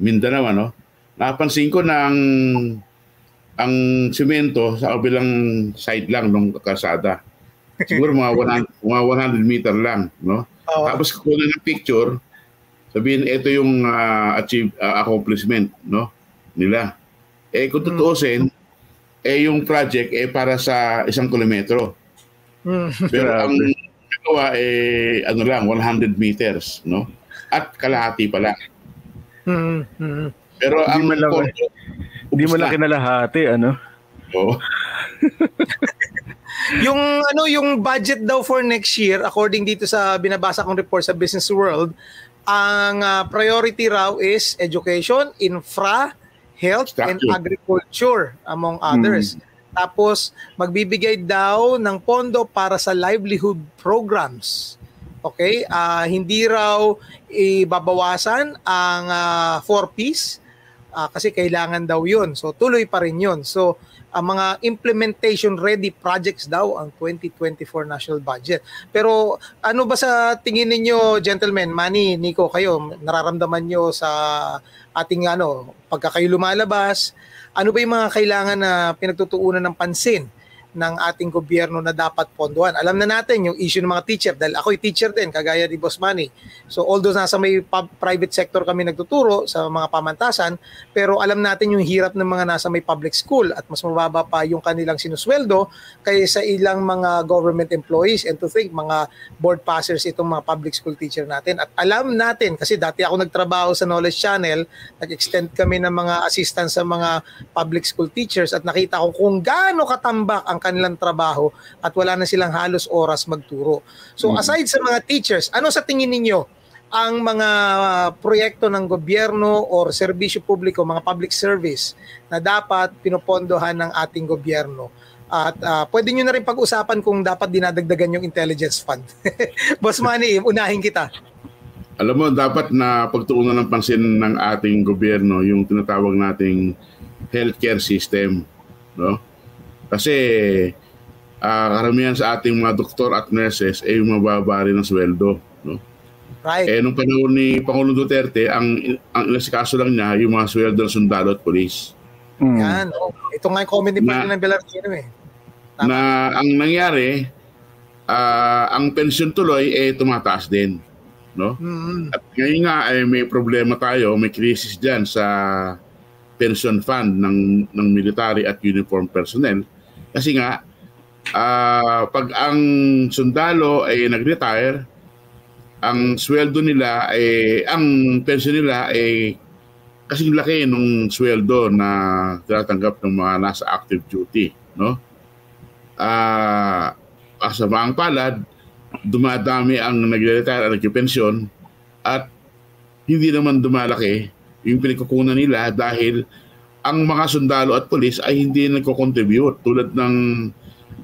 Mindanao, ano, napansin ko na ang, ang simento sa kabilang side lang ng kalsada. Siguro mga 100, mga 100 meter lang, no? Oh. Tapos kukuha ng picture, sabihin ito yung uh, achieve uh, accomplishment, no? Nila. Eh kung tutuusin, hmm. eh yung project eh para sa isang kilometro. Hmm. Pero ang gawa eh ano lang 100 meters, no? At kalahati pa lang. Mm-hmm. Pero hindi ang mo lang, hindi mo lang kinalahati, ano? Oo. yung ano yung budget daw for next year according dito sa binabasa kong report sa Business World ang uh, priority raw is education, infra, health Structure. and agriculture among others. Hmm. Tapos magbibigay daw ng pondo para sa livelihood programs. Okay? Uh, hindi raw ibabawasan ang uh, four-piece uh, kasi kailangan daw yun. So tuloy pa rin yun. So ang mga implementation ready projects daw ang 2024 national budget. Pero ano ba sa tingin ninyo gentlemen, Manny, Nico, kayo nararamdaman nyo sa ating ano, pagka kayo lumalabas, ano ba yung mga kailangan na pinagtutuunan ng pansin ng ating gobyerno na dapat pondohan. Alam na natin yung issue ng mga teacher dahil ako'y teacher din kagaya ni Boss Manny. So although nasa may pub, private sector kami nagtuturo sa mga pamantasan, pero alam natin yung hirap ng mga nasa may public school at mas mababa pa yung kanilang sinusweldo kaysa ilang mga government employees and to think mga board passers itong mga public school teacher natin. At alam natin kasi dati ako nagtrabaho sa Knowledge Channel, nag-extend kami ng mga assistance sa mga public school teachers at nakita ko kung gaano katambak ang kanilang trabaho at wala na silang halos oras magturo. So mm-hmm. aside sa mga teachers, ano sa tingin ninyo ang mga proyekto ng gobyerno or serbisyo publiko, mga public service na dapat pinopondohan ng ating gobyerno? At uh, pwede nyo na rin pag-usapan kung dapat dinadagdagan yung intelligence fund. Boss Manny, unahin kita. Alam mo, dapat na pagtuunan ng pansin ng ating gobyerno yung tinatawag nating healthcare system. No? Kasi uh, karamihan sa ating mga doktor at nurses ay eh, mababa rin ng sweldo. No? Right. Eh, nung panahon ni Pangulong Duterte, ang, ang kaso lang niya yung mga sweldo ng sundalo at polis. Mm. Yan. Oh. Ito nga yung comment ni Pangulong ng Belartino eh. Tama. Na ang nangyari, uh, ang pension tuloy eh tumataas din. No? Mm-hmm. At ngayon nga ay eh, may problema tayo, may crisis diyan sa pension fund ng ng military at uniform personnel kasi nga, uh, pag ang sundalo ay nag-retire, ang sweldo nila ay ang pension nila ay kasi laki nung sweldo na tinatanggap ng mga nasa active duty, no? Ah, uh, asamaang palad, dumadami ang nagre-retire at nagpe-pension at hindi naman dumalaki yung pinagkukunan nila dahil ang mga sundalo at pulis ay hindi nagko-contribute tulad ng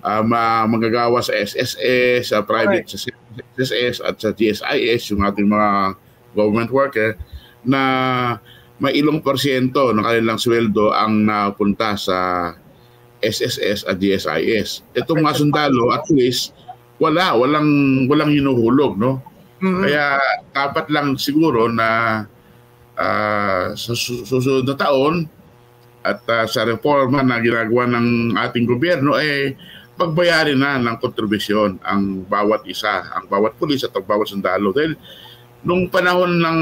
uh, magagawa sa SSS, sa private right. sa SSS at sa GSIS, yung ating mga government worker na may ilong porsyento ng kanilang sweldo ang napunta sa SSS at GSIS. Itong mga sundalo at pulis, wala, walang walang hinuhulog, no? Mm-hmm. Kaya dapat lang siguro na uh, sa susunod na taon at uh, sa reforma na ginagawa ng ating gobyerno eh pagbayarin na ng kontribusyon ang bawat isa, ang bawat pulis at ang bawat sundalo. Dahil nung panahon ng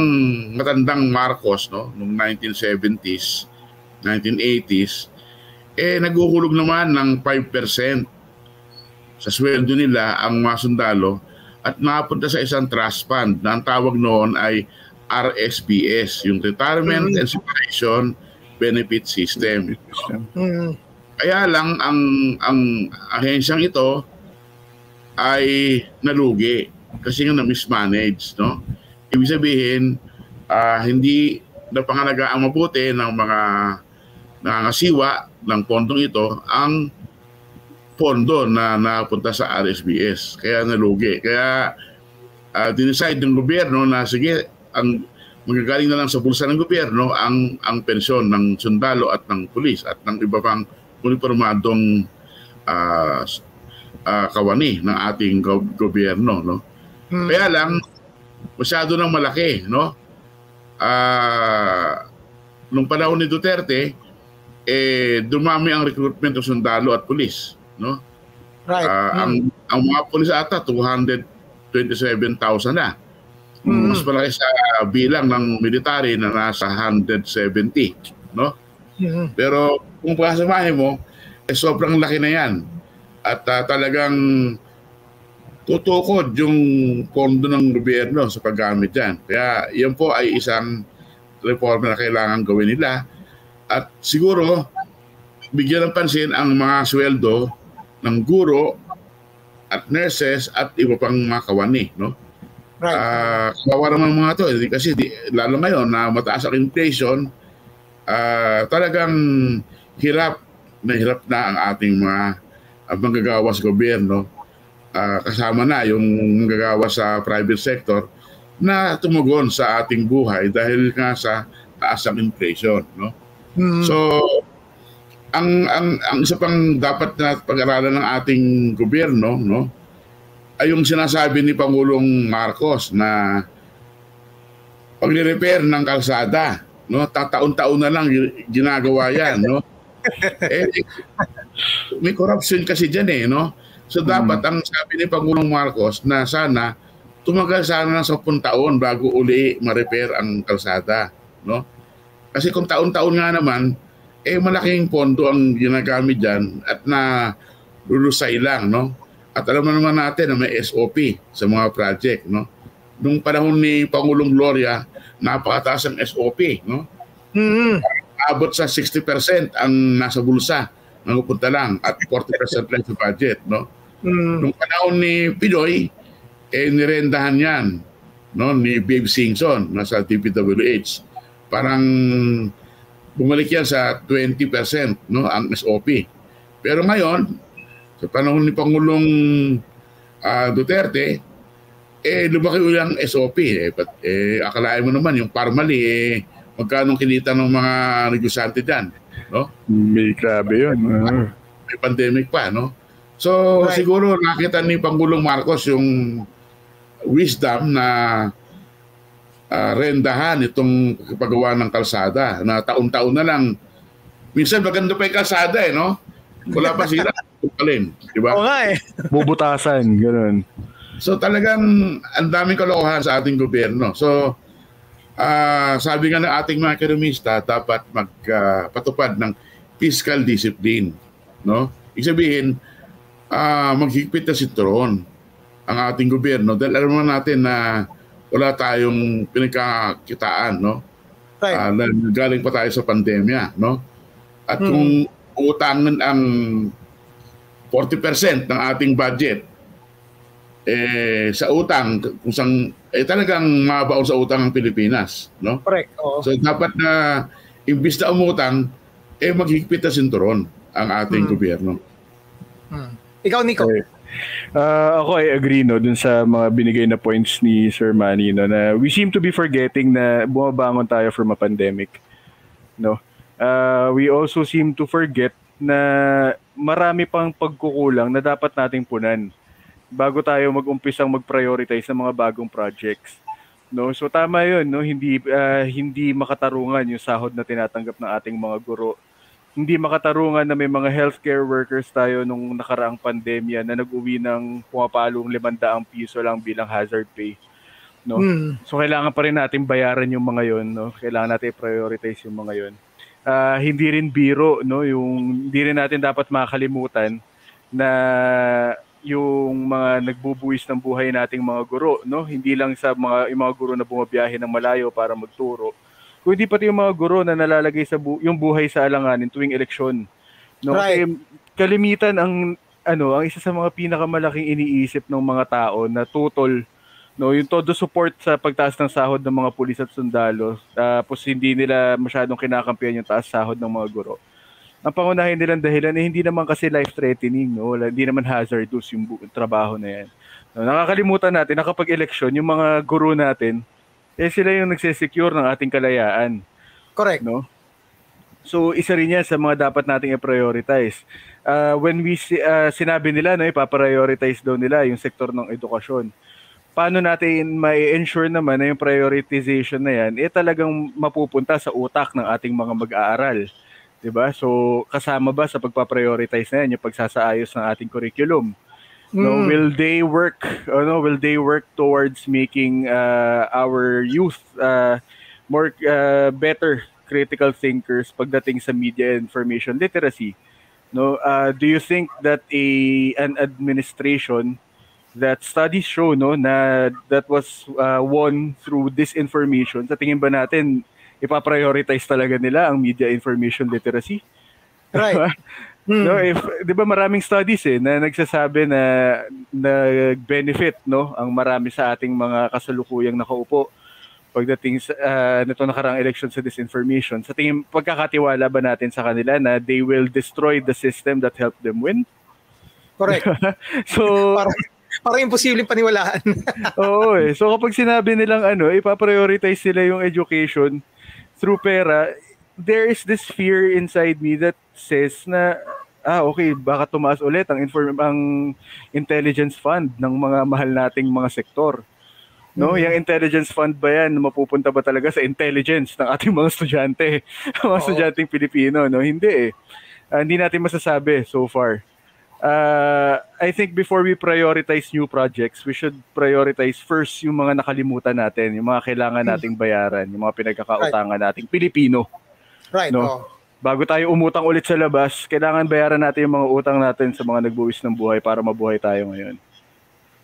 matandang Marcos, no, nung 1970s, 1980s, eh naguhulog naman ng 5% sa sweldo nila ang mga sundalo at napunta sa isang trust fund na ang tawag noon ay RSPS, yung Retirement mm-hmm. and Separation benefit system. Mm. Kaya lang ang ang ahensyang ito ay nalugi kasi nga na mismanage, no? Ibig sabihin, uh, hindi na pangalagaan mabuti ng mga nangangasiwa ng pondong ito ang pondo na napunta sa RSBS. Kaya nalugi. Kaya uh, dinicide ng gobyerno na sige, ang magagaling na lang sa bulsa ng gobyerno ang ang pensyon ng sundalo at ng pulis at ng iba pang uniformadong uh, uh, kawani ng ating go- gobyerno no? Hmm. kaya lang masyado nang malaki no? Uh, nung panahon ni Duterte eh dumami ang recruitment ng sundalo at pulis no? Right. Uh, hmm. ang ang mga pulis ata 227,000 na Mm. Mas malaki sa bilang ng military na nasa 170, no? Mm. Pero kung pasamahin mo, eh, sobrang laki na yan. At uh, talagang tutukod yung pondo ng gobyerno sa paggamit yan. Kaya yan po ay isang reforma na kailangan gawin nila. At siguro, bigyan ng pansin ang mga sweldo ng guro at nurses at iba pang mga kawani. No? Right. Uh, kawawa naman mga to. Eh, kasi di, lalo ngayon na mataas ang inflation, uh, talagang hirap na hirap na ang ating mga uh, manggagawa sa gobyerno. Uh, kasama na yung manggagawa sa private sector na tumugon sa ating buhay dahil nga sa taas ang inflation. No? Mm-hmm. So, ang ang ang isa pang dapat na pag-aralan ng ating gobyerno no ay yung sinasabi ni Pangulong Marcos na pagre-repair ng kalsada, no? Tataon-taon na lang ginagawa 'yan, no? eh, may corruption kasi diyan eh, no? So dapat hmm. ang sabi ni Pangulong Marcos na sana tumagal sana ng 10 taon bago uli ma-repair ang kalsada, no? Kasi kung taon-taon nga naman, eh malaking pondo ang ginagamit diyan at na lulusay lang, no? At alam naman natin na may SOP sa mga project, no? Nung panahon ni Pangulong Gloria, napakataas ang SOP, no? Mm-hmm. Abot sa 60% ang nasa bulsa ng pupunta lang at 40% lang sa budget, no? Mm-hmm. Nung panahon ni Pinoy, eh nirendahan yan, no? Ni Babe Singson, nasa TPWH. Parang bumalik yan sa 20%, no? Ang SOP. Pero ngayon, sa panahon ni Pangulong uh, Duterte, eh lumaki ulang SOP. Eh, but, eh, akalain mo naman yung Parmali, eh, magkano kinita ng mga negosyante dyan. No? May grabe yun. Uh. May pandemic pa, no? So, right. siguro nakita ni Pangulong Marcos yung wisdom na uh, rendahan itong paggawa ng kalsada na taon-taon na lang. Minsan maganda pa yung kalsada eh, no? Wala pa sila. Tukalin, di ba? Oo nga eh. Bubutasan, ganun. So talagang ang daming kalokohan sa ating gobyerno. So uh, sabi nga ng ating mga ekonomista, dapat magpatupad uh, ng fiscal discipline. No? Ibig sabihin, uh, maghigpit na sitron ang ating gobyerno dahil alam naman natin na wala tayong pinagkakitaan, no? Right. Uh, galing pa tayo sa pandemya, no? At hmm. kung utangan ang 40% ng ating budget eh sa utang kung sang eh talagang mabaon sa utang ang Pilipinas, no? Correct. Oo. So dapat na imbis na umutang eh maghigpit na sinturon ang ating hmm. gobyerno. Hmm. Ikaw Nico. Okay. Uh, ako ay agree no dun sa mga binigay na points ni Sir Manny no na we seem to be forgetting na bumabangon tayo from a pandemic no uh, we also seem to forget na marami pang pagkukulang na dapat nating punan bago tayo mag-umpisang mag-prioritize ng mga bagong projects. No, so tama 'yun, no, hindi uh, hindi makatarungan yung sahod na tinatanggap ng ating mga guro. Hindi makatarungan na may mga healthcare workers tayo nung nakaraang pandemya na nag-uwi ng pumapalong 500 piso lang bilang hazard pay. No? Hmm. So kailangan pa rin natin bayaran yung mga 'yon, no? Kailangan natin prioritize yung mga 'yon uh, hindi rin biro no? Yung hindi rin natin dapat makalimutan na yung mga nagbubuwis ng buhay nating mga guro no? Hindi lang sa mga yung mga guro na bumabiyahe ng malayo para magturo kundi pati yung mga guro na nalalagay sa bu- yung buhay sa alanganin tuwing eleksyon no? Right. Kasi kalimitan ang ano ang isa sa mga pinakamalaking iniisip ng mga tao na tutol No, yung todo support sa pagtaas ng sahod ng mga pulis at sundalo, tapos hindi nila masyadong kinakampihan yung taas sahod ng mga guro. Ang pangunahin nilang dahilan eh, hindi naman kasi life-threatening, no? Wala, hindi naman hazardous yung bu- trabaho na yan. No, nakakalimutan natin na kapag eleksyon, yung mga guro natin, eh sila yung nagsisecure ng ating kalayaan. Correct. No? So isa rin yan sa mga dapat nating i-prioritize. Uh, when we si- uh, sinabi nila no ipa-prioritize daw nila yung sektor ng edukasyon. Paano natin ma-ensure naman na yung prioritization na yan eh talagang mapupunta sa utak ng ating mga mag-aaral. 'Di ba? So kasama ba sa pagpa-prioritize na yan yung pagsasaayos ng ating curriculum? No, Mm. will they work oh, no, will they work towards making uh, our youth uh, more uh, better critical thinkers pagdating sa media information literacy? No, uh, do you think that a an administration that studies show no na that was uh, won through disinformation sa tingin ba natin ipa-prioritize talaga nila ang media information literacy? Right. Hmm. No, if 'di ba maraming studies eh na nagsasabi na nag-benefit no ang marami sa ating mga kasalukuyang nakaupo pagdating sa uh, nito nakarang election sa disinformation. Sa tingin pagkakatiwala ba natin sa kanila na they will destroy the system that helped them win? Correct. so Parang, parang imposibleng paniwalaan. Oo eh. So kapag sinabi nilang ano, ipaprioritize nila yung education through pera, there is this fear inside me that says na ah okay, baka tumaas ulit ang inform ang intelligence fund ng mga mahal nating mga sektor. No, yung intelligence fund ba yan mapupunta ba talaga sa intelligence ng ating mga estudyante, mga estudyanteng Pilipino, no? Hindi eh. Ah, hindi natin masasabi so far. Uh, I think before we prioritize new projects, we should prioritize first yung mga nakalimutan natin, yung mga kailangan nating bayaran, yung mga pinagkakautangan nating Pilipino. right. No. Oh. Bago tayo umutang ulit sa labas, kailangan bayaran natin yung mga utang natin sa mga nagbuwis ng buhay para mabuhay tayo ngayon.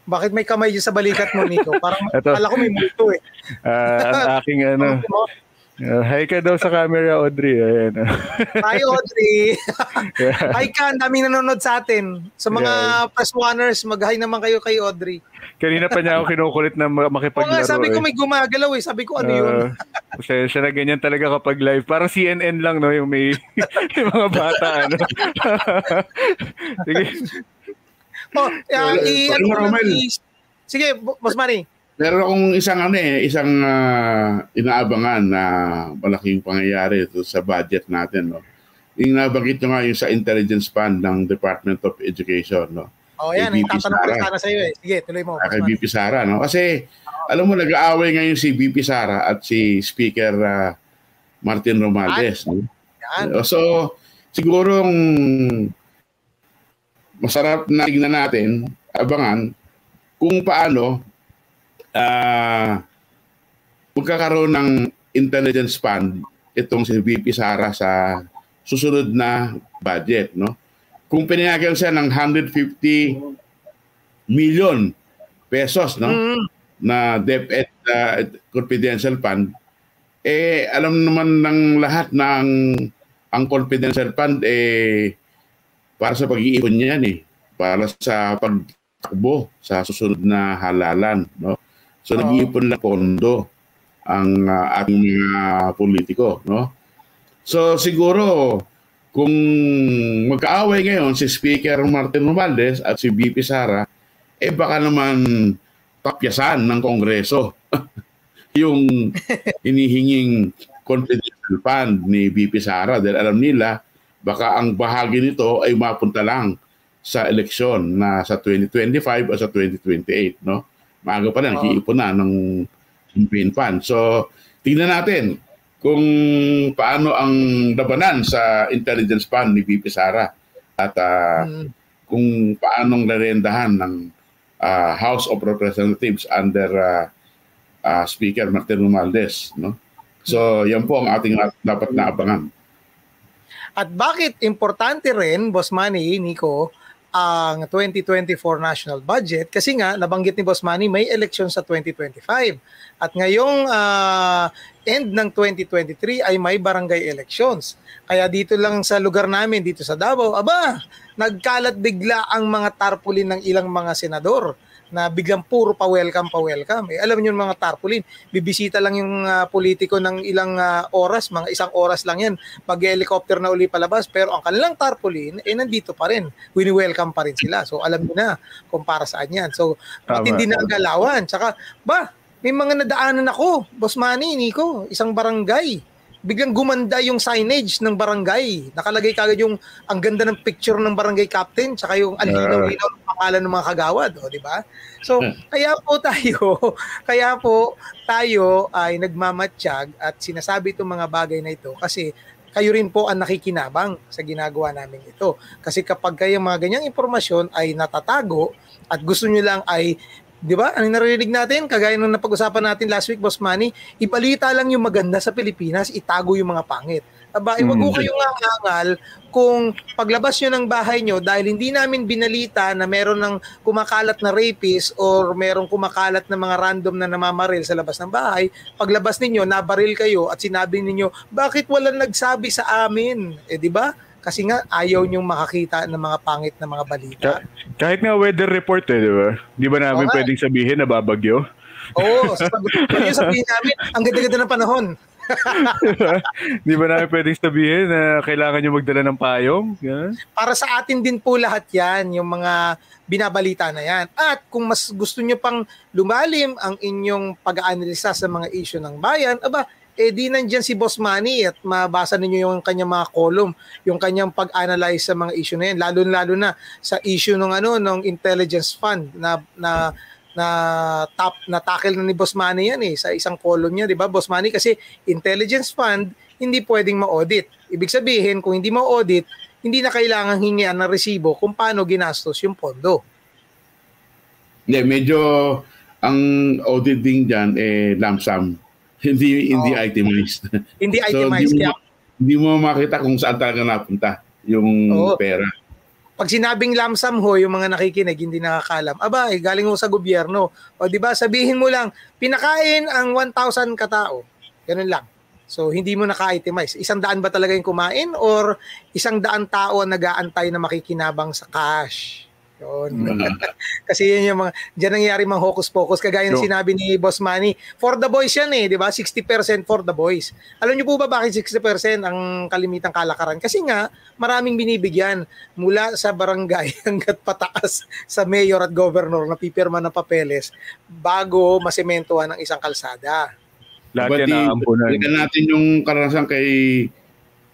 Bakit may kamay sa balikat mo, Nico? Parang Ito. ko may multo eh. Ah, ang aking ano, uh, hi ka daw sa camera, Audrey. Ayan. Hi, Audrey. Yeah. Hi ka, ang daming nanonood sa atin. Sa mga press oneers, mag-hi naman kayo kay Audrey. Kanina pa niya ako kinukulit na ma- Oo makipaglaro. nga, sabi ko eh. may gumagalaw eh. Sabi ko, ano yun? Ah, pasensya na ganyan talaga kapag live. Parang CNN lang, no? Yung may, yung mga bata, ano. Sige. Oh, uh, i, Sorry, ano i- Sige, Boss Manny. Meron akong isang ano eh, isang ah, inaabangan na malaking pangyayari ito sa budget natin. No? Yung nabanggit nyo nga yung sa intelligence fund ng Department of Education. No? Oh, yan. VP tatanong ko sana sa iyo eh. Sige, tuloy mo. Ah, kay. VP Sara. No? Kasi alam mo, nag-aaway ngayon si VP Sara at si Speaker ah, Martin Romualdez. No? Yan. So, sigurong masarap na tignan natin, abangan, kung paano ah magkakaroon ng intelligence fund itong si VP Sara sa susunod na budget. No? Kung pinayagan siya ng 150 million pesos no? Mm, na DepEd uh, confidential fund, eh alam naman ng lahat ng ang confidential fund eh para sa pag-iipon niya yan eh. Para sa pagtakbo sa susunod na halalan. No? So Oo. nag-iipon lang pondo ang uh, ating mga politiko. No? So siguro kung magkaaway ngayon si Speaker Martin Romualdez at si VP Sara, eh baka naman tapyasan ng Kongreso yung hinihinging confidential fund ni VP Sara dahil alam nila baka ang bahagi nito ay mapunta lang sa eleksyon na sa 2025 o sa 2028 no maaga pa lang Oo. iipon na ng campaign fund so tingnan natin kung paano ang labanan sa intelligence fund ni VP Sara at ah, mm. kung paanong larendahan ng ah, House of Representatives under ah, ah, Speaker Martin Romualdez. No? So, yan po ang ating dapat na abangan. At bakit importante rin, Boss Manny, Nico, ang 2024 national budget kasi nga nabanggit ni Boss Manny may election sa 2025 at ngayong ah, end ng 2023 ay may barangay elections. Kaya dito lang sa lugar namin dito sa Davao aba nagkalat bigla ang mga tarpulin ng ilang mga senador na biglang puro pa-welcome, pa-welcome. Eh, alam niyo mga tarpaulin, bibisita lang yung uh, politiko ng ilang uh, oras, mga isang oras lang yan, mag-helicopter na uli palabas, pero ang kanilang tarpaulin, eh nandito pa rin. Wini-welcome pa rin sila. So alam niyo na kung para saan yan. So matindi na ang galawan. Tsaka, ba, may mga nadaanan ako, Boss Manny, Nico, isang barangay biglang gumanda yung signage ng barangay. Nakalagay kagad yung ang ganda ng picture ng barangay captain tsaka yung alinaw-linaw ng pangalan ng mga kagawad, o di ba? So, hmm. kaya po tayo, kaya po tayo ay nagmamatsyag at sinasabi itong mga bagay na ito kasi kayo rin po ang nakikinabang sa ginagawa namin ito. Kasi kapag kayo mga ganyang impormasyon ay natatago at gusto nyo lang ay Di ba? Ano narinig natin? Kagaya nung napag-usapan natin last week, Boss Manny, ibalita lang yung maganda sa Pilipinas, itago yung mga pangit. Aba, mm. kayong angal kung paglabas nyo ng bahay nyo dahil hindi namin binalita na meron ng kumakalat na rapist or merong kumakalat na mga random na namamaril sa labas ng bahay, paglabas ninyo, nabaril kayo at sinabi ninyo, bakit walang nagsabi sa amin? Eh, di ba? Kasi nga, ayaw niyong makakita ng mga pangit na mga balita. kahit nga weather report eh, di ba? Di ba namin okay. pwedeng sabihin na babagyo? Oo, sabihin, sabihin namin, ang ganda-ganda ng panahon. Di ba namin pwedeng sabihin na kailangan nyo magdala ng payong? Yeah. Para sa atin din po lahat yan, yung mga binabalita na yan. At kung mas gusto nyo pang lumalim ang inyong pag-aanalisa sa mga issue ng bayan, aba, eh di nandiyan si Boss Manny at mabasa ninyo yung kanyang mga column, yung kanyang pag-analyze sa mga issue na yan, lalo-lalo na sa issue ng ano ng intelligence fund na na na top na tackle na ni Boss Manny yan eh sa isang column niya, 'di ba? Boss Manny kasi intelligence fund hindi pwedeng ma-audit. Ibig sabihin kung hindi ma-audit, hindi na kailangan hingian ng resibo kung paano ginastos yung pondo. Hindi, medyo ang auditing diyan eh lump sum hindi hindi oh. itemized. Hindi itemized. so, hindi, mo, hindi mo makita kung saan talaga napunta yung oh. pera. Pag sinabing lamsam ho, yung mga nakikinig, hindi nakakalam. Aba, eh, galing mo sa gobyerno. O di ba sabihin mo lang, pinakain ang 1,000 katao. Ganun lang. So, hindi mo naka-itemize. Isang daan ba talaga yung kumain or isang daan tao ang nag-aantay na makikinabang sa cash? Yun. Mm. Kasi yun yung mga, dyan nangyayari mga hocus-pocus. Kagaya ng no. sinabi ni Boss Manny, for the boys yan eh, di ba? 60% for the boys. Alam niyo po ba bakit 60% ang kalimitang kalakaran? Kasi nga, maraming binibigyan mula sa barangay hanggat pataas sa mayor at governor na pipirma ng papeles bago masementohan ng isang kalsada. Lahat yan. Tignan natin yung karanasan kay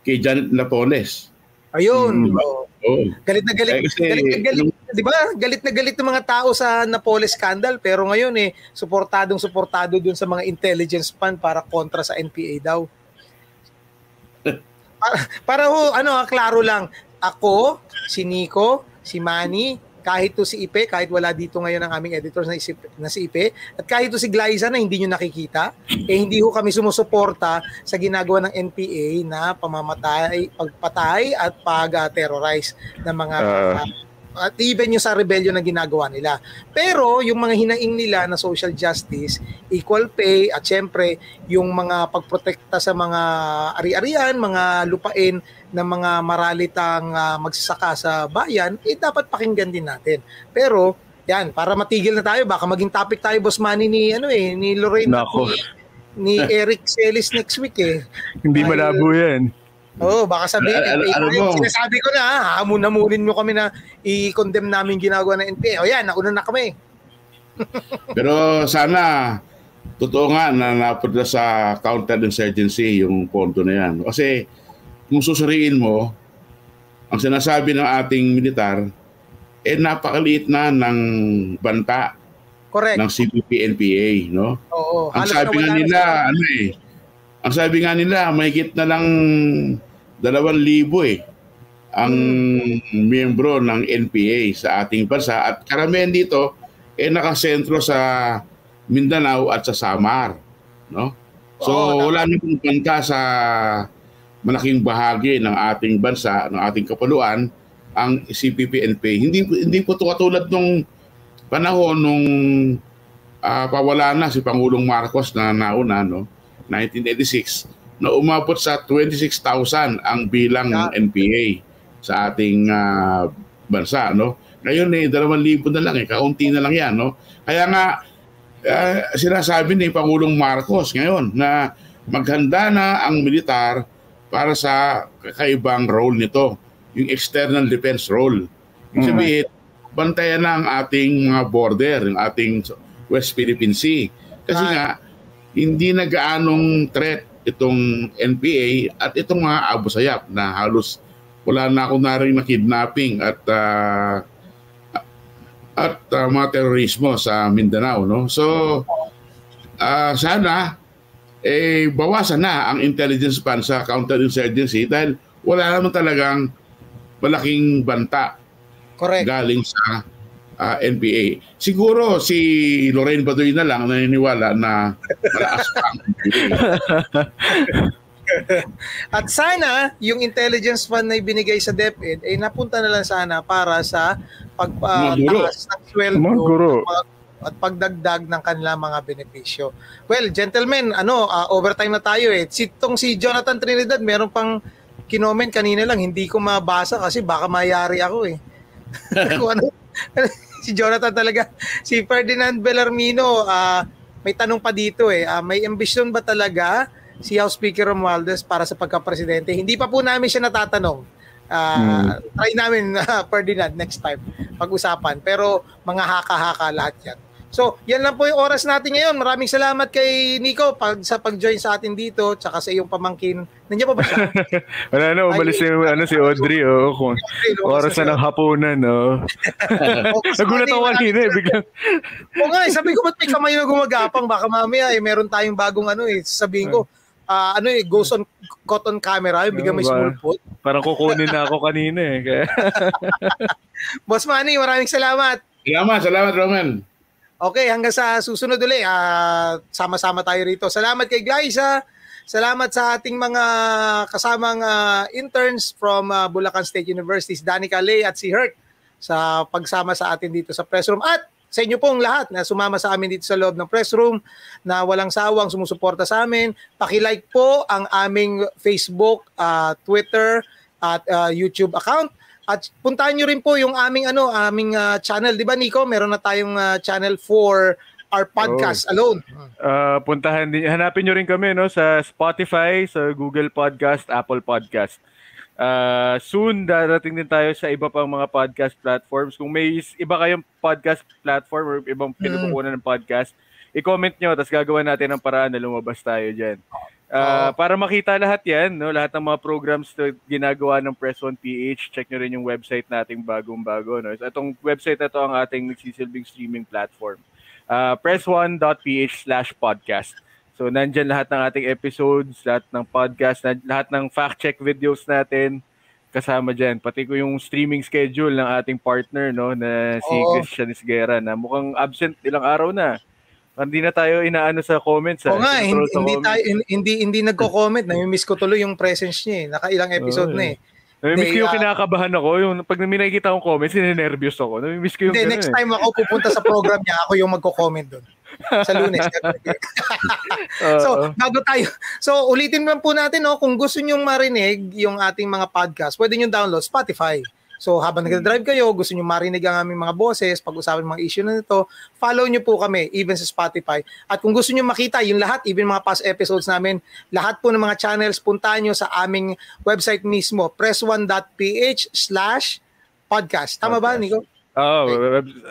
kay Janet Lapoles. Ayun. Mm. Oh. Oh. Galit na galit. Eh, kasi, galit na galit. 'Di ba? Galit na galit ng mga tao sa Napoli scandal pero ngayon eh suportadong suportado dun sa mga intelligence fund para kontra sa NPA daw. para, para ho, ano, klaro lang. Ako, si Nico, si Manny, kahit to si Ipe, kahit wala dito ngayon ang aming editor na, isip, na si Ipe, at kahit to si Glyza na hindi nyo nakikita, eh hindi ho kami sumusuporta sa ginagawa ng NPA na pamamatay, pagpatay at pag-terrorize ng mga uh, at even yung sa rebellion na ginagawa nila. Pero yung mga hinaing nila na social justice, equal pay at syempre yung mga pagprotekta sa mga ari-arian, mga lupain ng mga maralitang uh, magsasaka sa bayan, eh dapat pakinggan din natin. Pero yan, para matigil na tayo, baka maging topic tayo boss money ni ano eh, ni Lorraine Nako. ni, ni Eric Celis next week eh. Hindi malabo yan. Oo, oh, baka sabihin, al- al- eh, mo? sinasabi ko na, hamun-hamunin nyo kami na i-condemn namin ginagawa ng NPA. O yan, nauna na kami. Pero sana, totoo nga na napunta sa counterinsurgency yung pondo na yan. Kasi kung susuriin mo, ang sinasabi ng ating militar, eh napakaliit na ng banta Correct. ng CPP-NPA, no? Oo. Ang sabi nga nila, ano eh, ang sabi nga nila, may na lang dalawang libo eh ang hmm. miyembro ng NPA sa ating bansa at karamihan dito eh nakasentro sa Mindanao at sa Samar no so oh, wala nang banta sa malaking bahagi ng ating bansa ng ating kapuluan ang CPP-NPA hindi hindi po to katulad nung panahon nung uh, pawala na si Pangulong Marcos na nauna no 1986 na umabot sa 26,000 ang bilang ng NPA sa ating uh, bansa no Ngayon eh, dalawang libo na lang eh, kaunti na lang yan. No? Kaya nga, uh, sinasabi ni Pangulong Marcos ngayon na maghanda na ang militar para sa kakaibang role nito, yung external defense role. Ibig mm. sabihin, bantayan na ang ating mga border, yung ating West Philippine Sea. Kasi ah. nga, hindi na gaanong threat itong NPA at itong mga Abu Sayyaf na halos wala na ako na rin na kidnapping at uh, at uh, mga terorismo sa Mindanao no so uh, sana eh bawasan na ang intelligence pan sa counterinsurgency dahil wala naman talagang malaking banta Correct. galing sa uh, NPA. Siguro si Lorraine Badoy na lang naniniwala na malakas pa ang. At sana, yung intelligence fund na ibinigay sa DepEd ay napunta na lang sana para sa pagpataas ng sweldo at pagdagdag ng kanilang mga benepisyo. Well, gentlemen, ano, uh, overtime na tayo eh. Si, tong si Jonathan Trinidad, meron pang kinoment kanina lang, hindi ko mabasa kasi baka mayari ako eh. Kung ano, si Jonathan talaga. Si Ferdinand Bellarmino, uh, may tanong pa dito eh. Uh, may ambition ba talaga si House Speaker Romualdez para sa pagka-presidente? Hindi pa po namin siya natatanong. Uh, hmm. Try namin, uh, Ferdinand, next time pag-usapan. Pero mga haka-haka lahat yan. So, yan lang po yung oras natin ngayon. Maraming salamat kay Nico pag, sa pag-join sa atin dito, tsaka sa iyong pamangkin. Nandiyan pa ba siya? Wala na, umalis Ay, yung, ano, si Audrey. Oh, kung, oras na ng hapunan. Oh. Nagulat ako kanina eh, biglang. Oo nga, eh, sabi ko, ba't may kamay na gumagapang? Baka mamaya, eh, meron tayong bagong ano eh. Sabihin ko, uh, ano eh, goes on cotton camera, yung biglang may small foot. Parang kukunin na ako kanina eh. Kaya... Boss Manny, maraming salamat. Salamat, salamat Roman. Okay, hanggang sa susunod ulit. Uh, sama-sama tayo rito. Salamat kay Glyza. Salamat sa ating mga kasamang uh, interns from uh, Bulacan State University, Danica Lay at si Hurt sa pagsama sa atin dito sa press room. At sa inyo pong lahat na sumama sa amin dito sa loob ng press room na walang sawang sumusuporta sa amin. Paki-like po ang aming Facebook, uh, Twitter at uh, YouTube account at puntahan niyo rin po yung aming ano, aming uh, channel, 'di ba Nico? Meron na tayong uh, channel for our podcast oh. alone. Uh, puntahan din, hanapin niyo rin kami no sa Spotify, sa Google Podcast, Apple Podcast. Uh, soon darating din tayo sa iba pang mga podcast platforms. Kung may iba kayong podcast platform or ibang mm. pinukukunan ng podcast, i-comment nyo, tapos gagawa natin ng paraan na lumabas tayo dyan. Uh, para makita lahat yan, no, lahat ng mga programs na ginagawa ng Press 1 PH, check nyo rin yung website nating bagong-bago. No? Itong website na to ang ating nagsisilbing streaming platform. Uh, press1.ph slash podcast. So, nandyan lahat ng ating episodes, lahat ng podcast, lahat ng fact-check videos natin kasama dyan. Pati ko yung streaming schedule ng ating partner, no, na si oh. Christian Isguera na mukhang absent ilang araw na. Hindi na tayo inaano sa comments. Oo nga, hindi, hindi, tayo, hindi, hindi nagko-comment. Nami-miss ko tuloy yung presence niya eh. Nakailang episode oh, na eh. Nami-miss ko yung uh, kinakabahan ako. Yung, pag may nakikita akong comments, sinenervyos ako. Nami-miss ko yung Hindi, next eh. time ako pupunta sa program niya, ako yung magko-comment doon. sa lunes. so, bago tayo. So, ulitin lang po natin, no, kung gusto niyo marinig yung ating mga podcast, pwede niyo download Spotify, So habang nag-drive kayo, gusto niyo marinig ang aming mga boses, pag-usapan mga issue na nito, follow niyo po kami, even sa Spotify. At kung gusto niyo makita yung lahat, even mga past episodes namin, lahat po ng mga channels, puntahan niyo sa aming website mismo, press1.ph slash podcast. Tama podcast. ba, Nico? Oh, okay.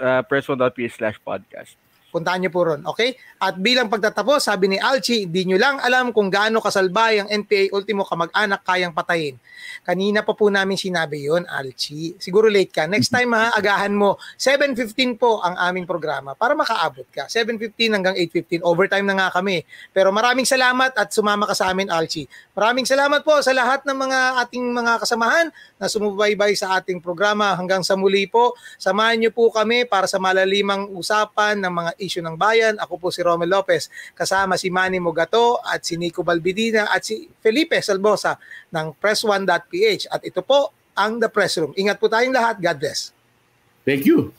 uh, press1.ph slash podcast. Puntahan niyo po ron, okay? At bilang pagtatapos, sabi ni Alchi, di nyo lang alam kung gaano kasalbay ang NPA Ultimo kamag-anak kayang patayin. Kanina pa po namin sinabi yon Alchi. Siguro late ka. Next time ha, agahan mo. 7.15 po ang aming programa para makaabot ka. 7.15 hanggang 8.15. Overtime na nga kami. Pero maraming salamat at sumama ka sa amin, Alchi. Maraming salamat po sa lahat ng mga ating mga kasamahan na sumubaybay sa ating programa. Hanggang sa muli po, samahan niyo po kami para sa malalimang usapan ng mga issue ng bayan. Ako po si Romel Lopez, kasama si Manny Mugato at si Nico Balbidina at si Felipe Salbosa ng press1.ph. At ito po ang The Press Room. Ingat po tayong lahat. God bless. Thank you.